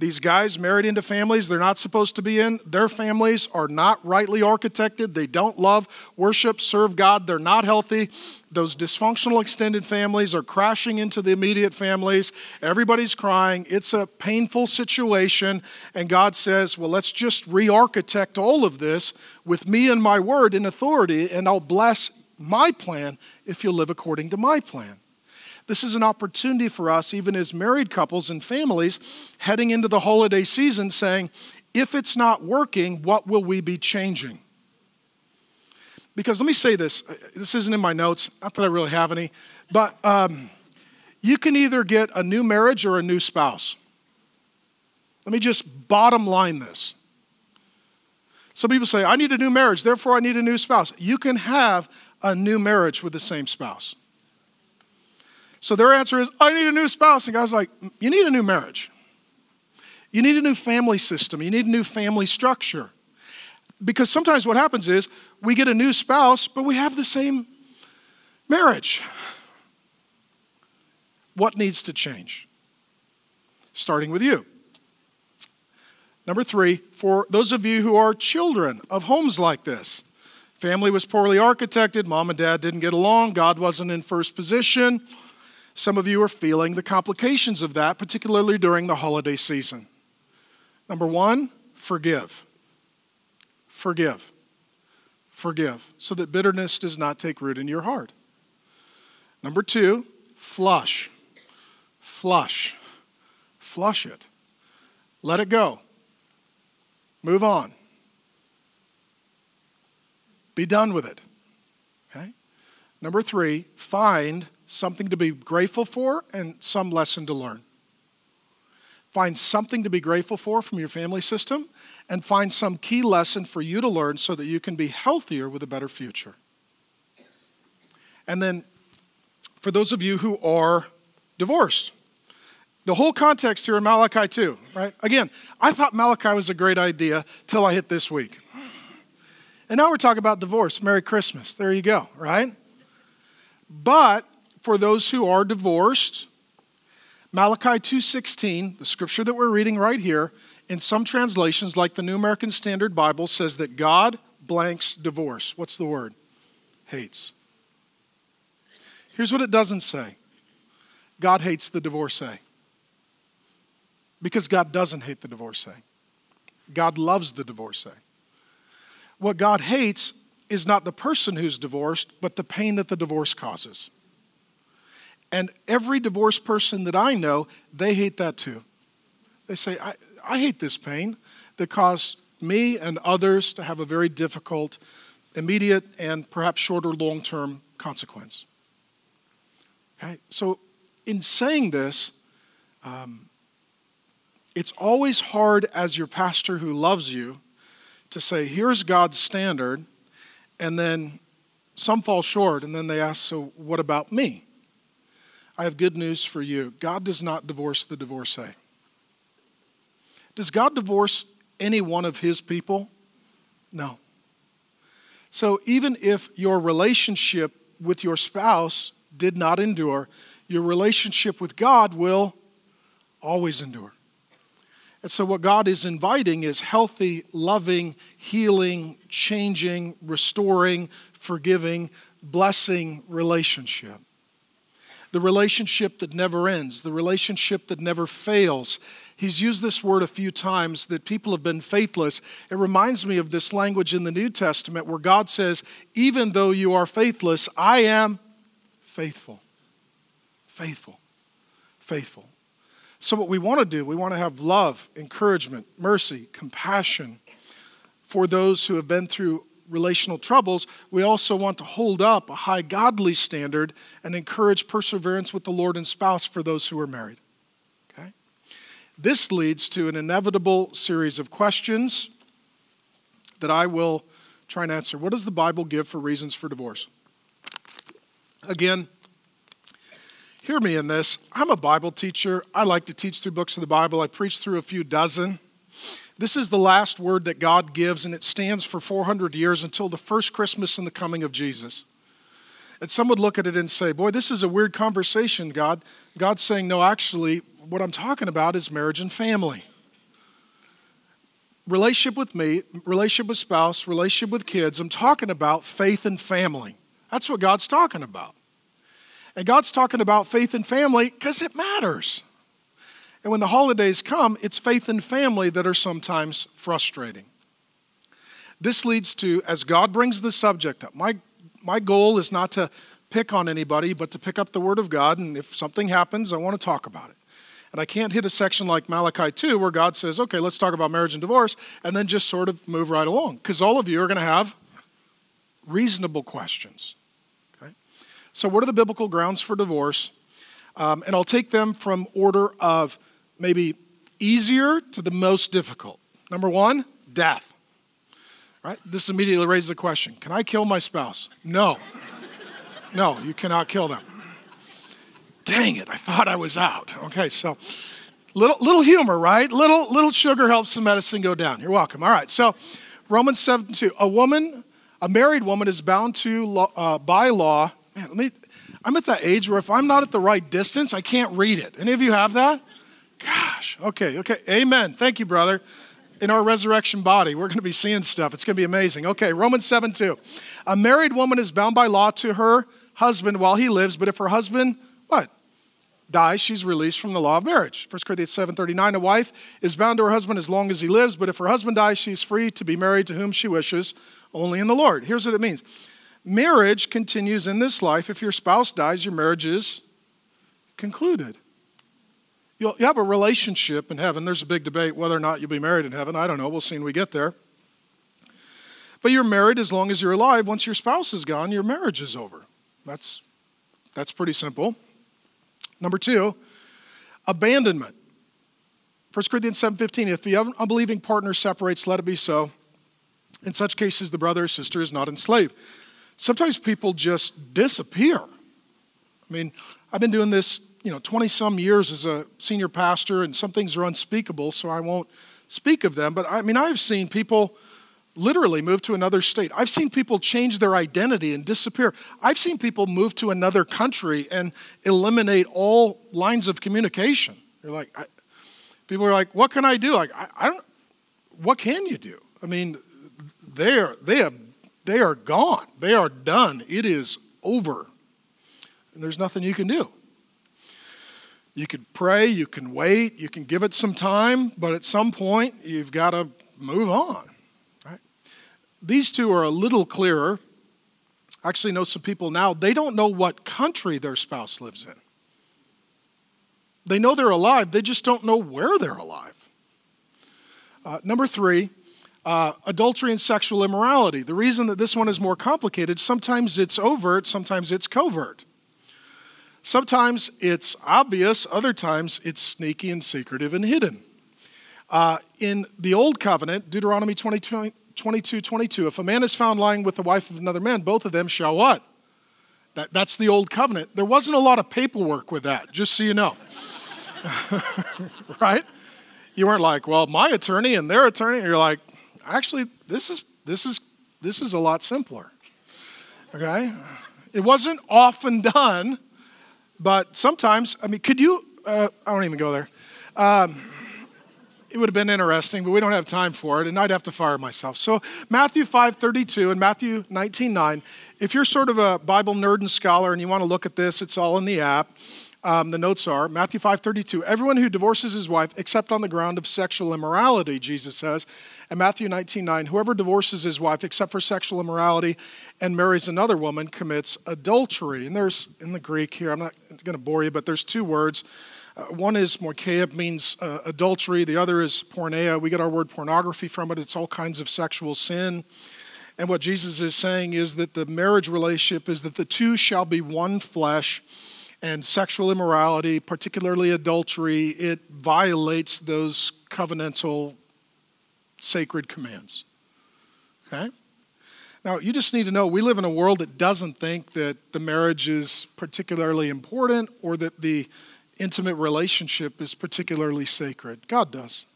These guys married into families they're not supposed to be in. Their families are not rightly architected. They don't love, worship, serve God. They're not healthy. Those dysfunctional extended families are crashing into the immediate families. Everybody's crying. It's a painful situation. And God says, Well, let's just re architect all of this with me and my word in authority, and I'll bless my plan if you'll live according to my plan. This is an opportunity for us, even as married couples and families, heading into the holiday season, saying, if it's not working, what will we be changing? Because let me say this this isn't in my notes, not that I really have any, but um, you can either get a new marriage or a new spouse. Let me just bottom line this. Some people say, I need a new marriage, therefore I need a new spouse. You can have a new marriage with the same spouse. So their answer is, I need a new spouse. And God's like, You need a new marriage. You need a new family system. You need a new family structure. Because sometimes what happens is we get a new spouse, but we have the same marriage. What needs to change? Starting with you. Number three, for those of you who are children of homes like this, family was poorly architected, mom and dad didn't get along, God wasn't in first position some of you are feeling the complications of that, particularly during the holiday season. Number one, forgive. Forgive. Forgive, so that bitterness does not take root in your heart. Number two, flush. Flush. Flush it. Let it go. Move on. Be done with it. Okay? Number three, find something to be grateful for and some lesson to learn. Find something to be grateful for from your family system and find some key lesson for you to learn so that you can be healthier with a better future. And then, for those of you who are divorced, the whole context here in Malachi 2, right? Again, I thought Malachi was a great idea till I hit this week. And now we're talking about divorce. Merry Christmas. There you go, right? But for those who are divorced, Malachi 2:16, the scripture that we're reading right here, in some translations like the New American Standard Bible says that God blanks divorce. What's the word? Hates. Here's what it doesn't say. God hates the divorcee. Because God doesn't hate the divorcee. God loves the divorcee. What God hates is not the person who's divorced, but the pain that the divorce causes. And every divorced person that I know, they hate that too. They say, I, I hate this pain that caused me and others to have a very difficult, immediate, and perhaps shorter long term consequence. Okay? So, in saying this, um, it's always hard as your pastor who loves you to say, here's God's standard, and then some fall short, and then they ask, so what about me? I have good news for you. God does not divorce the divorcee. Does God divorce any one of his people? No. So even if your relationship with your spouse did not endure, your relationship with God will always endure. And so, what God is inviting is healthy, loving, healing, changing, restoring, forgiving, blessing relationship. The relationship that never ends, the relationship that never fails. He's used this word a few times that people have been faithless. It reminds me of this language in the New Testament where God says, Even though you are faithless, I am faithful. Faithful. Faithful. So, what we want to do, we want to have love, encouragement, mercy, compassion for those who have been through relational troubles. We also want to hold up a high godly standard and encourage perseverance with the Lord and spouse for those who are married. Okay? This leads to an inevitable series of questions that I will try and answer. What does the Bible give for reasons for divorce? Again, Hear me in this. I'm a Bible teacher. I like to teach through books of the Bible. I preach through a few dozen. This is the last word that God gives, and it stands for 400 years until the first Christmas and the coming of Jesus. And some would look at it and say, Boy, this is a weird conversation, God. God's saying, No, actually, what I'm talking about is marriage and family. Relationship with me, relationship with spouse, relationship with kids. I'm talking about faith and family. That's what God's talking about. And God's talking about faith and family because it matters. And when the holidays come, it's faith and family that are sometimes frustrating. This leads to, as God brings the subject up, my, my goal is not to pick on anybody, but to pick up the Word of God. And if something happens, I want to talk about it. And I can't hit a section like Malachi 2 where God says, okay, let's talk about marriage and divorce, and then just sort of move right along. Because all of you are going to have reasonable questions. Okay? So, what are the biblical grounds for divorce? Um, and I'll take them from order of maybe easier to the most difficult. Number one, death. Right? This immediately raises the question Can I kill my spouse? No. No, you cannot kill them. Dang it, I thought I was out. Okay, so little, little humor, right? Little, little sugar helps the medicine go down. You're welcome. All right, so Romans 7 2. A woman, a married woman, is bound to, uh, by law man, let me, I'm at that age where if I'm not at the right distance, I can't read it. Any of you have that? Gosh, okay, okay. Amen. Thank you, brother. In our resurrection body, we're going to be seeing stuff. It's going to be amazing. Okay, Romans 7 2. A married woman is bound by law to her husband while he lives, but if her husband, what? dies, she's released from the law of marriage. 1 Corinthians 7:39 a wife is bound to her husband as long as he lives, but if her husband dies, she's free to be married to whom she wishes, only in the Lord. Here's what it means. Marriage continues in this life. If your spouse dies, your marriage is concluded. You'll, you have a relationship in heaven. There's a big debate whether or not you'll be married in heaven. I don't know. We'll see when we get there. But you're married as long as you're alive. Once your spouse is gone, your marriage is over. That's, that's pretty simple. Number two, abandonment. 1 Corinthians 7:15, if the unbelieving partner separates, let it be so. In such cases, the brother or sister is not enslaved. Sometimes people just disappear. I mean, I've been doing this, you know, 20 some years as a senior pastor, and some things are unspeakable, so I won't speak of them. But I mean, I've seen people literally move to another state. I've seen people change their identity and disappear. I've seen people move to another country and eliminate all lines of communication. You're like, I, people are like, what can I do? Like, I, I don't, what can you do? I mean, they are, they, have, they are gone. They are done. It is over. And there's nothing you can do. You could pray, you can wait, you can give it some time, but at some point, you've got to move on. Right? These two are a little clearer. I actually know some people now, they don't know what country their spouse lives in. They know they're alive, they just don't know where they're alive. Uh, number three, uh, adultery and sexual immorality. The reason that this one is more complicated, sometimes it's overt, sometimes it's covert. Sometimes it's obvious, other times it's sneaky and secretive and hidden. Uh, in the Old Covenant, Deuteronomy 22, 22, 22, if a man is found lying with the wife of another man, both of them shall what? That, that's the Old Covenant. There wasn't a lot of paperwork with that, just so you know. <laughs> right? You weren't like, well, my attorney and their attorney. You're like, actually, this is this is this is a lot simpler. Okay? It wasn't often done, but sometimes, I mean, could you? Uh, I don't even go there. Um, it would have been interesting, but we don't have time for it, and I'd have to fire myself. So Matthew 5:32 and Matthew 19:9. If you're sort of a Bible nerd and scholar and you want to look at this, it's all in the app. Um, the notes are Matthew 5:32. Everyone who divorces his wife, except on the ground of sexual immorality, Jesus says, and Matthew 19:9. Whoever divorces his wife, except for sexual immorality, and marries another woman, commits adultery. And there's in the Greek here. I'm not going to bore you, but there's two words. Uh, one is moicheia, means uh, adultery. The other is porneia. We get our word pornography from it. It's all kinds of sexual sin. And what Jesus is saying is that the marriage relationship is that the two shall be one flesh and sexual immorality, particularly adultery, it violates those covenantal sacred commands. Okay? Now, you just need to know we live in a world that doesn't think that the marriage is particularly important or that the intimate relationship is particularly sacred. God does.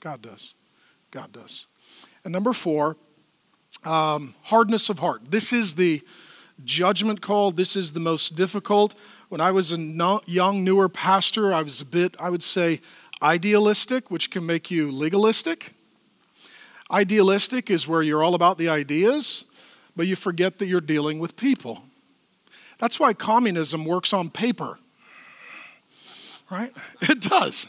God does. God does. And number four, um, hardness of heart. This is the judgment call. This is the most difficult. When I was a young, newer pastor, I was a bit, I would say, idealistic, which can make you legalistic. Idealistic is where you're all about the ideas, but you forget that you're dealing with people. That's why communism works on paper, right? <laughs> It does.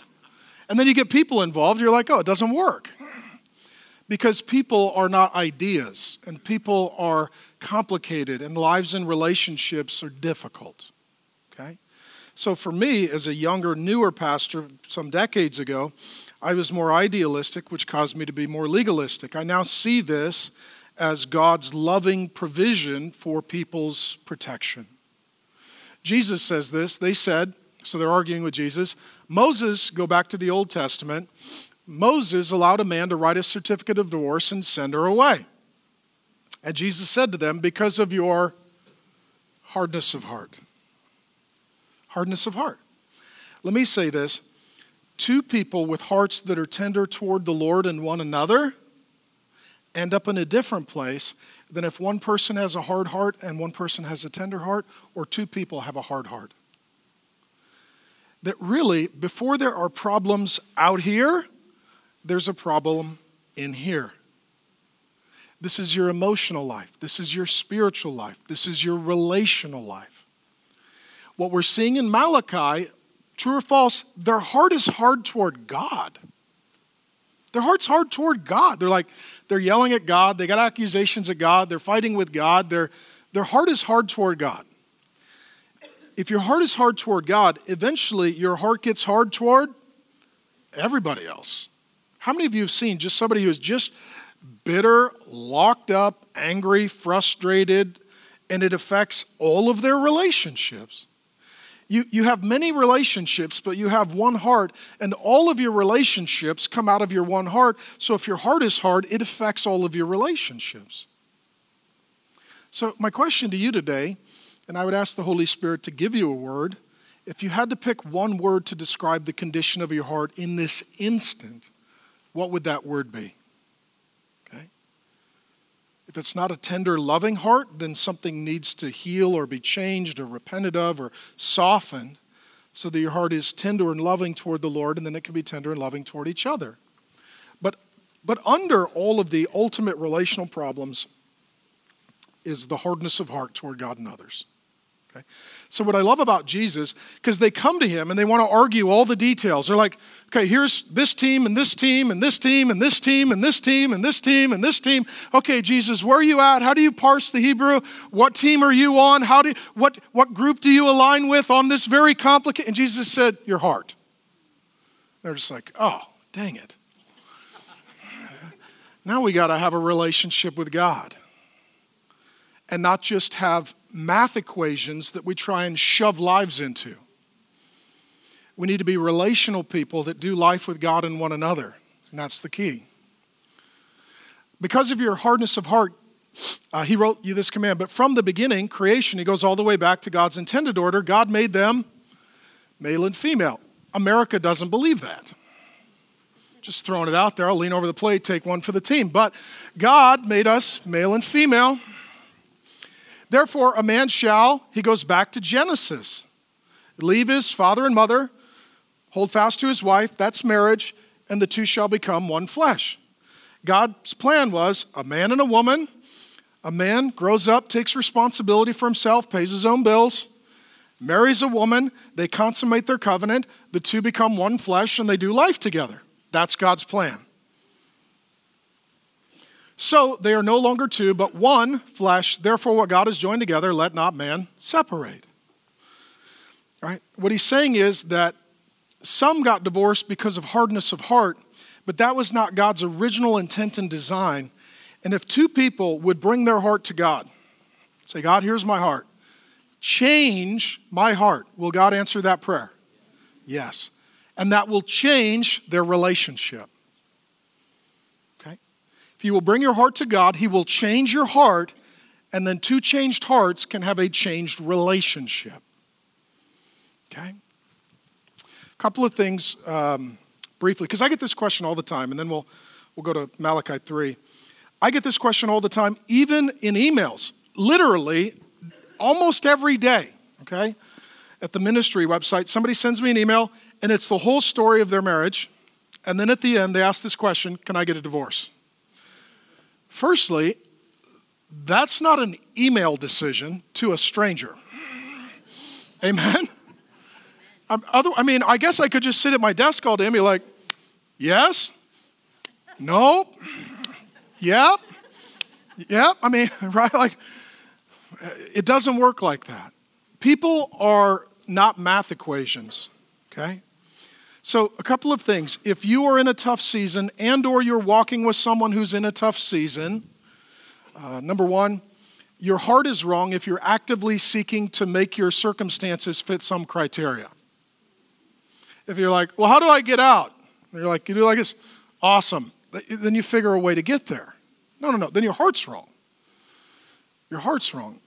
And then you get people involved, you're like, oh, it doesn't work. Because people are not ideas, and people are complicated, and lives and relationships are difficult. Okay? So for me, as a younger, newer pastor some decades ago, I was more idealistic, which caused me to be more legalistic. I now see this as God's loving provision for people's protection. Jesus says this. They said, so they're arguing with Jesus. Moses, go back to the Old Testament, Moses allowed a man to write a certificate of divorce and send her away. And Jesus said to them, Because of your hardness of heart. Hardness of heart. Let me say this two people with hearts that are tender toward the Lord and one another end up in a different place than if one person has a hard heart and one person has a tender heart, or two people have a hard heart. That really, before there are problems out here, there's a problem in here. This is your emotional life. This is your spiritual life. This is your relational life. What we're seeing in Malachi, true or false, their heart is hard toward God. Their heart's hard toward God. They're like, they're yelling at God. They got accusations at God. They're fighting with God. Their, their heart is hard toward God. If your heart is hard toward God, eventually your heart gets hard toward everybody else. How many of you have seen just somebody who is just bitter, locked up, angry, frustrated, and it affects all of their relationships. You, you have many relationships, but you have one heart, and all of your relationships come out of your one heart. So if your heart is hard, it affects all of your relationships. So, my question to you today, and I would ask the Holy Spirit to give you a word, if you had to pick one word to describe the condition of your heart in this instant, what would that word be? Okay? If it's not a tender, loving heart, then something needs to heal or be changed or repented of or softened so that your heart is tender and loving toward the Lord, and then it can be tender and loving toward each other. But, but under all of the ultimate relational problems is the hardness of heart toward God and others. Okay? So, what I love about Jesus, because they come to him and they want to argue all the details. They're like, okay, here's this team and this team and this team and this team and this team and this team and this team. Okay, Jesus, where are you at? How do you parse the Hebrew? What team are you on? How do what, what group do you align with on this very complicated? And Jesus said, Your heart. They're just like, oh, dang it. Now we got to have a relationship with God and not just have math equations that we try and shove lives into. We need to be relational people that do life with God and one another, and that's the key. Because of your hardness of heart, uh, he wrote you this command. But from the beginning, creation, he goes all the way back to God's intended order. God made them male and female. America doesn't believe that. Just throwing it out there. I'll lean over the plate, take one for the team. But God made us male and female. Therefore, a man shall, he goes back to Genesis, leave his father and mother, hold fast to his wife, that's marriage, and the two shall become one flesh. God's plan was a man and a woman. A man grows up, takes responsibility for himself, pays his own bills, marries a woman, they consummate their covenant, the two become one flesh, and they do life together. That's God's plan. So they are no longer two, but one flesh. Therefore, what God has joined together, let not man separate. Right? What he's saying is that some got divorced because of hardness of heart, but that was not God's original intent and design. And if two people would bring their heart to God, say, God, here's my heart, change my heart, will God answer that prayer? Yes. And that will change their relationship. If you will bring your heart to God, He will change your heart, and then two changed hearts can have a changed relationship. Okay? A couple of things um, briefly, because I get this question all the time, and then we'll, we'll go to Malachi 3. I get this question all the time, even in emails, literally almost every day, okay? At the ministry website, somebody sends me an email, and it's the whole story of their marriage. And then at the end, they ask this question Can I get a divorce? Firstly, that's not an email decision to a stranger. Amen? Other, i mean, I guess I could just sit at my desk all day and be like, yes, nope, yep, yep. I mean, <laughs> right? Like, it doesn't work like that. People are not math equations, okay? So, a couple of things. If you are in a tough season and or you're walking with someone who's in a tough season, uh, number one, your heart is wrong if you're actively seeking to make your circumstances fit some criteria. If you're like, well, how do I get out? And you're like, you do like this, awesome. Then you figure a way to get there. No, no, no. Then your heart's wrong. Your heart's wrong.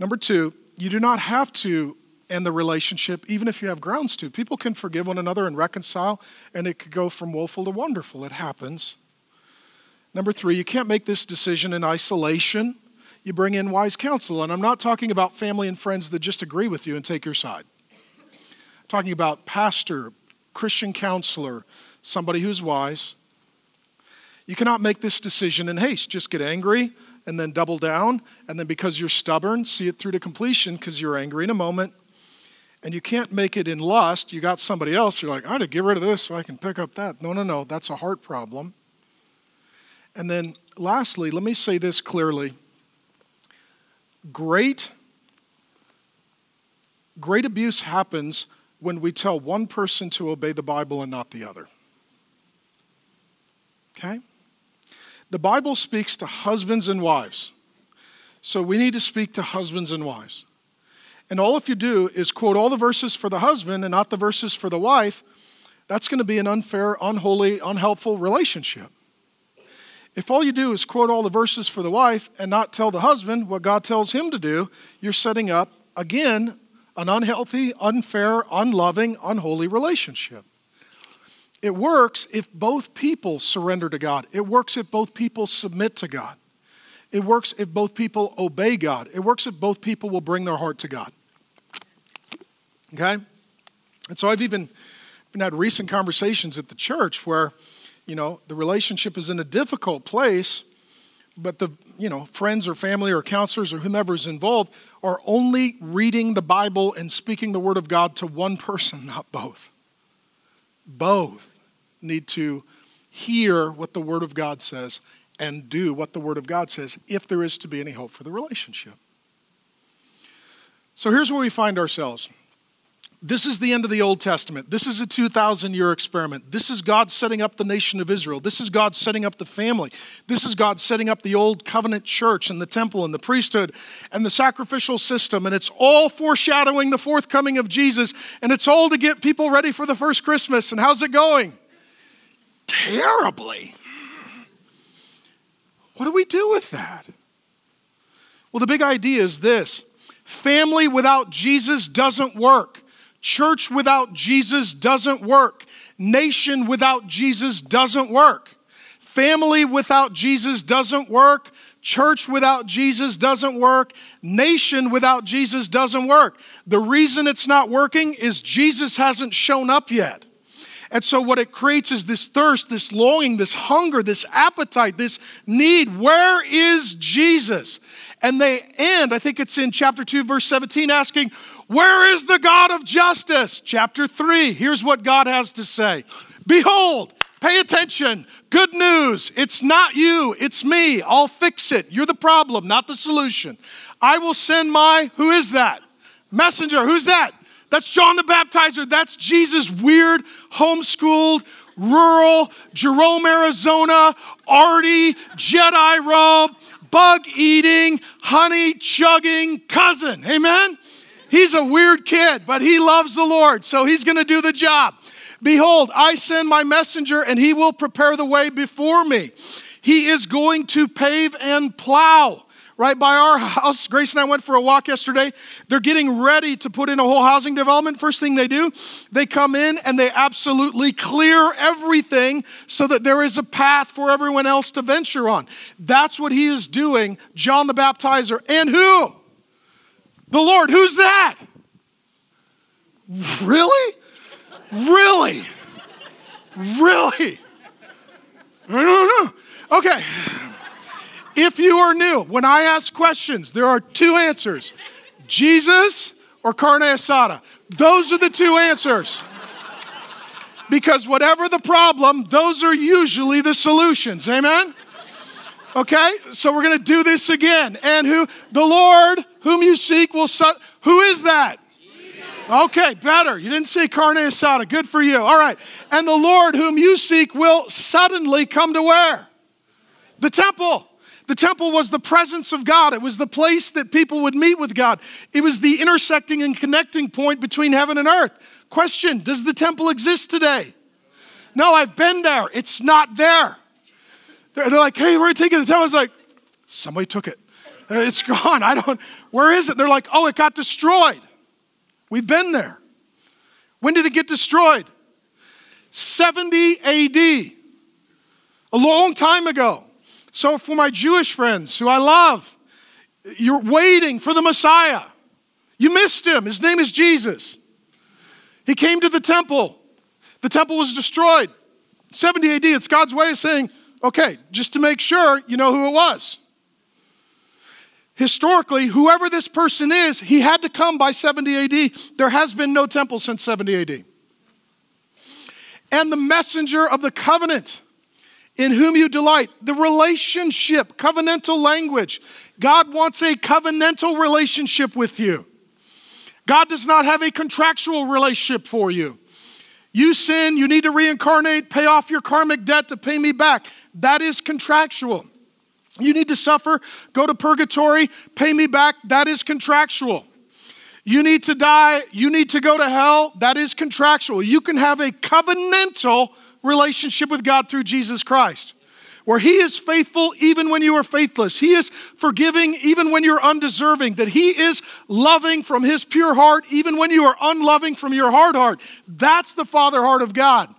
Number two, you do not have to and the relationship, even if you have grounds to. People can forgive one another and reconcile, and it could go from woeful to wonderful. It happens. Number three, you can't make this decision in isolation. You bring in wise counsel. And I'm not talking about family and friends that just agree with you and take your side. I'm talking about pastor, Christian counselor, somebody who's wise. You cannot make this decision in haste. Just get angry and then double down. And then because you're stubborn, see it through to completion because you're angry in a moment and you can't make it in lust. You got somebody else, you're like, I had to get rid of this so I can pick up that. No, no, no, that's a heart problem. And then lastly, let me say this clearly. Great great abuse happens when we tell one person to obey the Bible and not the other. Okay? The Bible speaks to husbands and wives. So we need to speak to husbands and wives. And all if you do is quote all the verses for the husband and not the verses for the wife, that's going to be an unfair, unholy, unhelpful relationship. If all you do is quote all the verses for the wife and not tell the husband what God tells him to do, you're setting up, again, an unhealthy, unfair, unloving, unholy relationship. It works if both people surrender to God. It works if both people submit to God. It works if both people obey God. It works if both people will bring their heart to God. Okay? And so I've even been had recent conversations at the church where, you know, the relationship is in a difficult place, but the, you know, friends or family or counselors or whomever is involved are only reading the Bible and speaking the Word of God to one person, <laughs> not both. Both need to hear what the Word of God says and do what the Word of God says if there is to be any hope for the relationship. So here's where we find ourselves. This is the end of the Old Testament. This is a 2,000 year experiment. This is God setting up the nation of Israel. This is God setting up the family. This is God setting up the old covenant church and the temple and the priesthood and the sacrificial system. And it's all foreshadowing the forthcoming of Jesus. And it's all to get people ready for the first Christmas. And how's it going? Terribly. What do we do with that? Well, the big idea is this family without Jesus doesn't work. Church without Jesus doesn't work. Nation without Jesus doesn't work. Family without Jesus doesn't work. Church without Jesus doesn't work. Nation without Jesus doesn't work. The reason it's not working is Jesus hasn't shown up yet. And so, what it creates is this thirst, this longing, this hunger, this appetite, this need. Where is Jesus? And they end, I think it's in chapter 2, verse 17, asking, where is the God of justice? Chapter 3, here's what God has to say Behold, pay attention, good news. It's not you, it's me. I'll fix it. You're the problem, not the solution. I will send my, who is that? Messenger. Who's that? That's John the Baptizer. That's Jesus' weird, homeschooled, rural, Jerome, Arizona, arty, Jedi robe, bug eating, honey chugging cousin. Amen? He's a weird kid, but he loves the Lord, so he's going to do the job. Behold, I send my messenger, and he will prepare the way before me. He is going to pave and plow right by our house. Grace and I went for a walk yesterday. They're getting ready to put in a whole housing development. First thing they do, they come in and they absolutely clear everything so that there is a path for everyone else to venture on. That's what he is doing, John the Baptizer. And who? The Lord, who's that? Really? Really? Really? I don't know. Okay. If you are new, when I ask questions, there are two answers Jesus or carne asada. Those are the two answers. Because whatever the problem, those are usually the solutions. Amen? Okay, so we're going to do this again. And who? The Lord whom you seek will. Su- who is that? Jesus. Okay, better. You didn't say carne asada. Good for you. All right. And the Lord whom you seek will suddenly come to where? The temple. The temple was the presence of God. It was the place that people would meet with God. It was the intersecting and connecting point between heaven and earth. Question Does the temple exist today? No, I've been there. It's not there. They're, they're like, hey, we're you taking the temple. It's like, somebody took it. Uh, it's <laughs> gone. I don't, where is it? They're like, oh, it got destroyed. We've been there. When did it get destroyed? 70 AD, a long time ago. So, for my Jewish friends who I love, you're waiting for the Messiah. You missed him. His name is Jesus. He came to the temple. The temple was destroyed. 70 AD, it's God's way of saying, Okay, just to make sure you know who it was. Historically, whoever this person is, he had to come by 70 AD. There has been no temple since 70 AD. And the messenger of the covenant in whom you delight, the relationship, covenantal language. God wants a covenantal relationship with you. God does not have a contractual relationship for you. You sin, you need to reincarnate, pay off your karmic debt to pay me back. That is contractual. You need to suffer, go to purgatory, pay me back. That is contractual. You need to die, you need to go to hell. That is contractual. You can have a covenantal relationship with God through Jesus Christ, where He is faithful even when you are faithless. He is forgiving even when you're undeserving, that He is loving from His pure heart even when you are unloving from your hard heart. That's the Father heart of God.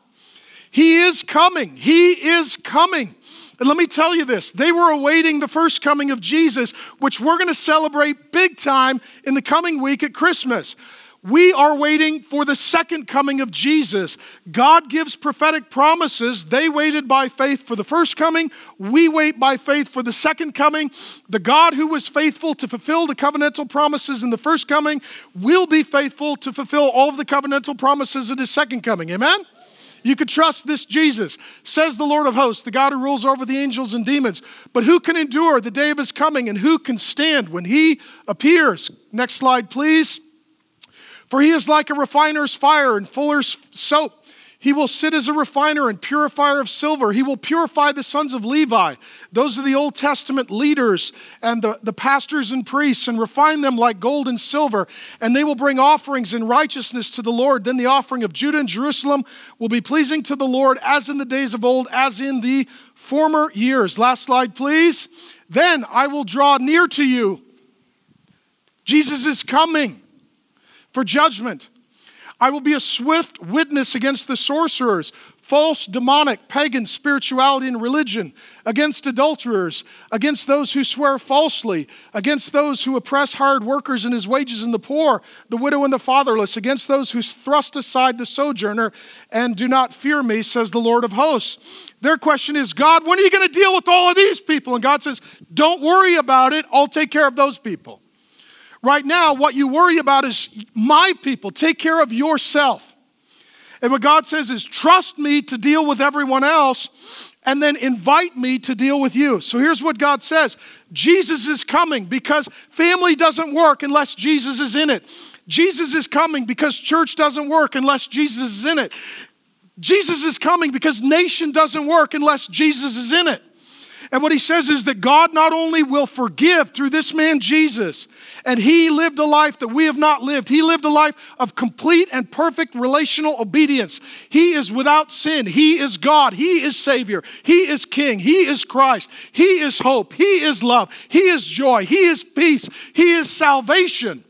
He is coming. He is coming. And let me tell you this they were awaiting the first coming of Jesus, which we're going to celebrate big time in the coming week at Christmas. We are waiting for the second coming of Jesus. God gives prophetic promises. They waited by faith for the first coming. We wait by faith for the second coming. The God who was faithful to fulfill the covenantal promises in the first coming will be faithful to fulfill all of the covenantal promises in his second coming. Amen? You could trust this Jesus, says the Lord of hosts, the God who rules over the angels and demons. But who can endure the day of his coming and who can stand when he appears? Next slide, please. For he is like a refiner's fire and fuller's soap. He will sit as a refiner and purifier of silver. He will purify the sons of Levi. Those are the Old Testament leaders and the, the pastors and priests, and refine them like gold and silver. And they will bring offerings in righteousness to the Lord. Then the offering of Judah and Jerusalem will be pleasing to the Lord, as in the days of old, as in the former years. Last slide, please. Then I will draw near to you. Jesus is coming for judgment. I will be a swift witness against the sorcerers, false, demonic, pagan spirituality and religion, against adulterers, against those who swear falsely, against those who oppress hired workers and his wages and the poor, the widow and the fatherless, against those who thrust aside the sojourner and do not fear me, says the Lord of hosts. Their question is, God, when are you going to deal with all of these people? And God says, Don't worry about it, I'll take care of those people. Right now, what you worry about is my people. Take care of yourself. And what God says is, trust me to deal with everyone else and then invite me to deal with you. So here's what God says Jesus is coming because family doesn't work unless Jesus is in it. Jesus is coming because church doesn't work unless Jesus is in it. Jesus is coming because nation doesn't work unless Jesus is in it. And what he says is that God not only will forgive through this man Jesus, and he lived a life that we have not lived, he lived a life of complete and perfect relational obedience. He is without sin. He is God. He is Savior. He is King. He is Christ. He is hope. He is love. He is joy. He is peace. He is salvation.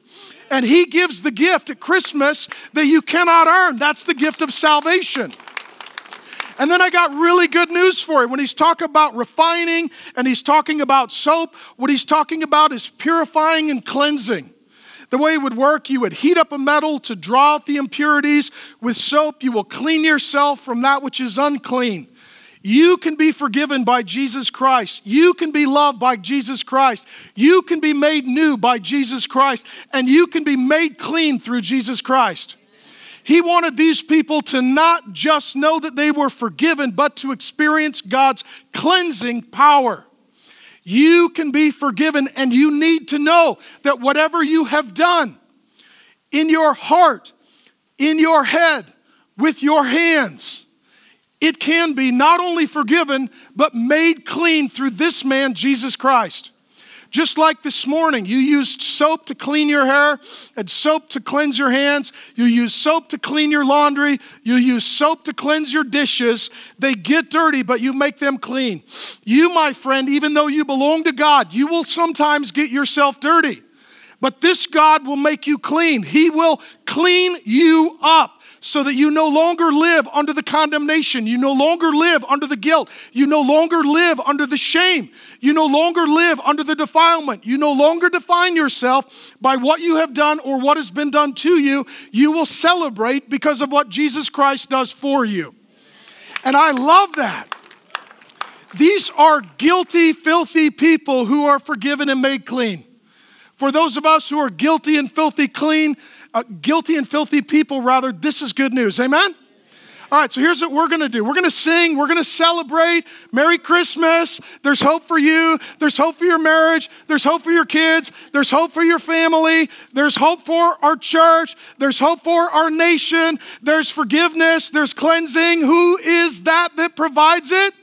And he gives the gift at Christmas that you cannot earn. That's the gift of salvation. And then I got really good news for you. When he's talking about refining and he's talking about soap, what he's talking about is purifying and cleansing. The way it would work, you would heat up a metal to draw out the impurities. With soap, you will clean yourself from that which is unclean. You can be forgiven by Jesus Christ. You can be loved by Jesus Christ. You can be made new by Jesus Christ. And you can be made clean through Jesus Christ. He wanted these people to not just know that they were forgiven, but to experience God's cleansing power. You can be forgiven, and you need to know that whatever you have done in your heart, in your head, with your hands, it can be not only forgiven, but made clean through this man, Jesus Christ. Just like this morning, you used soap to clean your hair and soap to cleanse your hands. You use soap to clean your laundry. You use soap to cleanse your dishes. They get dirty, but you make them clean. You, my friend, even though you belong to God, you will sometimes get yourself dirty. But this God will make you clean. He will clean you up so that you no longer live under the condemnation. You no longer live under the guilt. You no longer live under the shame. You no longer live under the defilement. You no longer define yourself by what you have done or what has been done to you. You will celebrate because of what Jesus Christ does for you. And I love that. These are guilty, filthy people who are forgiven and made clean. For those of us who are guilty and filthy clean, uh, guilty and filthy people, rather, this is good news. Amen? All right, so here's what we're gonna do. We're gonna sing, we're gonna celebrate. Merry Christmas. There's hope for you. There's hope for your marriage. There's hope for your kids. There's hope for your family. There's hope for our church. There's hope for our nation. There's forgiveness. There's cleansing. Who is that that provides it?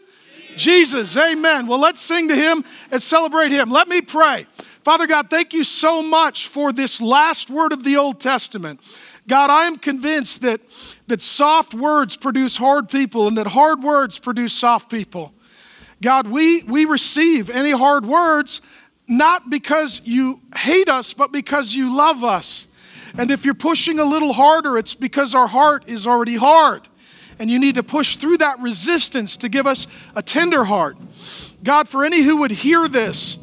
Jesus. Jesus. Amen. Well, let's sing to him and celebrate him. Let me pray. Father God, thank you so much for this last word of the Old Testament. God, I am convinced that, that soft words produce hard people and that hard words produce soft people. God, we, we receive any hard words not because you hate us, but because you love us. And if you're pushing a little harder, it's because our heart is already hard. And you need to push through that resistance to give us a tender heart. God, for any who would hear this,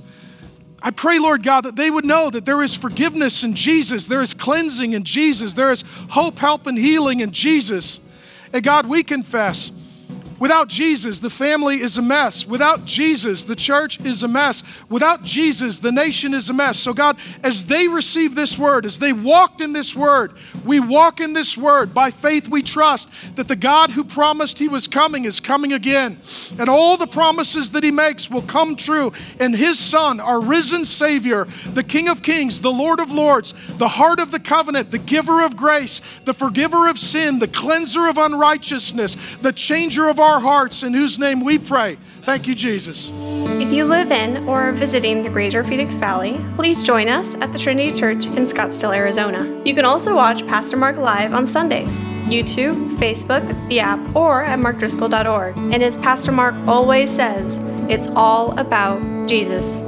I pray, Lord God, that they would know that there is forgiveness in Jesus, there is cleansing in Jesus, there is hope, help, and healing in Jesus. And God, we confess Without Jesus, the family is a mess. Without Jesus, the church is a mess. Without Jesus, the nation is a mess. So, God, as they receive this word, as they walked in this word, we walk in this word. By faith, we trust that the God who promised he was coming is coming again. And all the promises that he makes will come true. And his Son, our risen Savior, the King of Kings, the Lord of Lords, the heart of the covenant, the giver of grace, the forgiver of sin, the cleanser of unrighteousness, the changer of our hearts, in whose name we pray. Thank you, Jesus. If you live in or are visiting the Greater Phoenix Valley, please join us at the Trinity Church in Scottsdale, Arizona. You can also watch Pastor Mark live on Sundays, YouTube, Facebook, the app, or at markdriscoll.org. And as Pastor Mark always says, it's all about Jesus.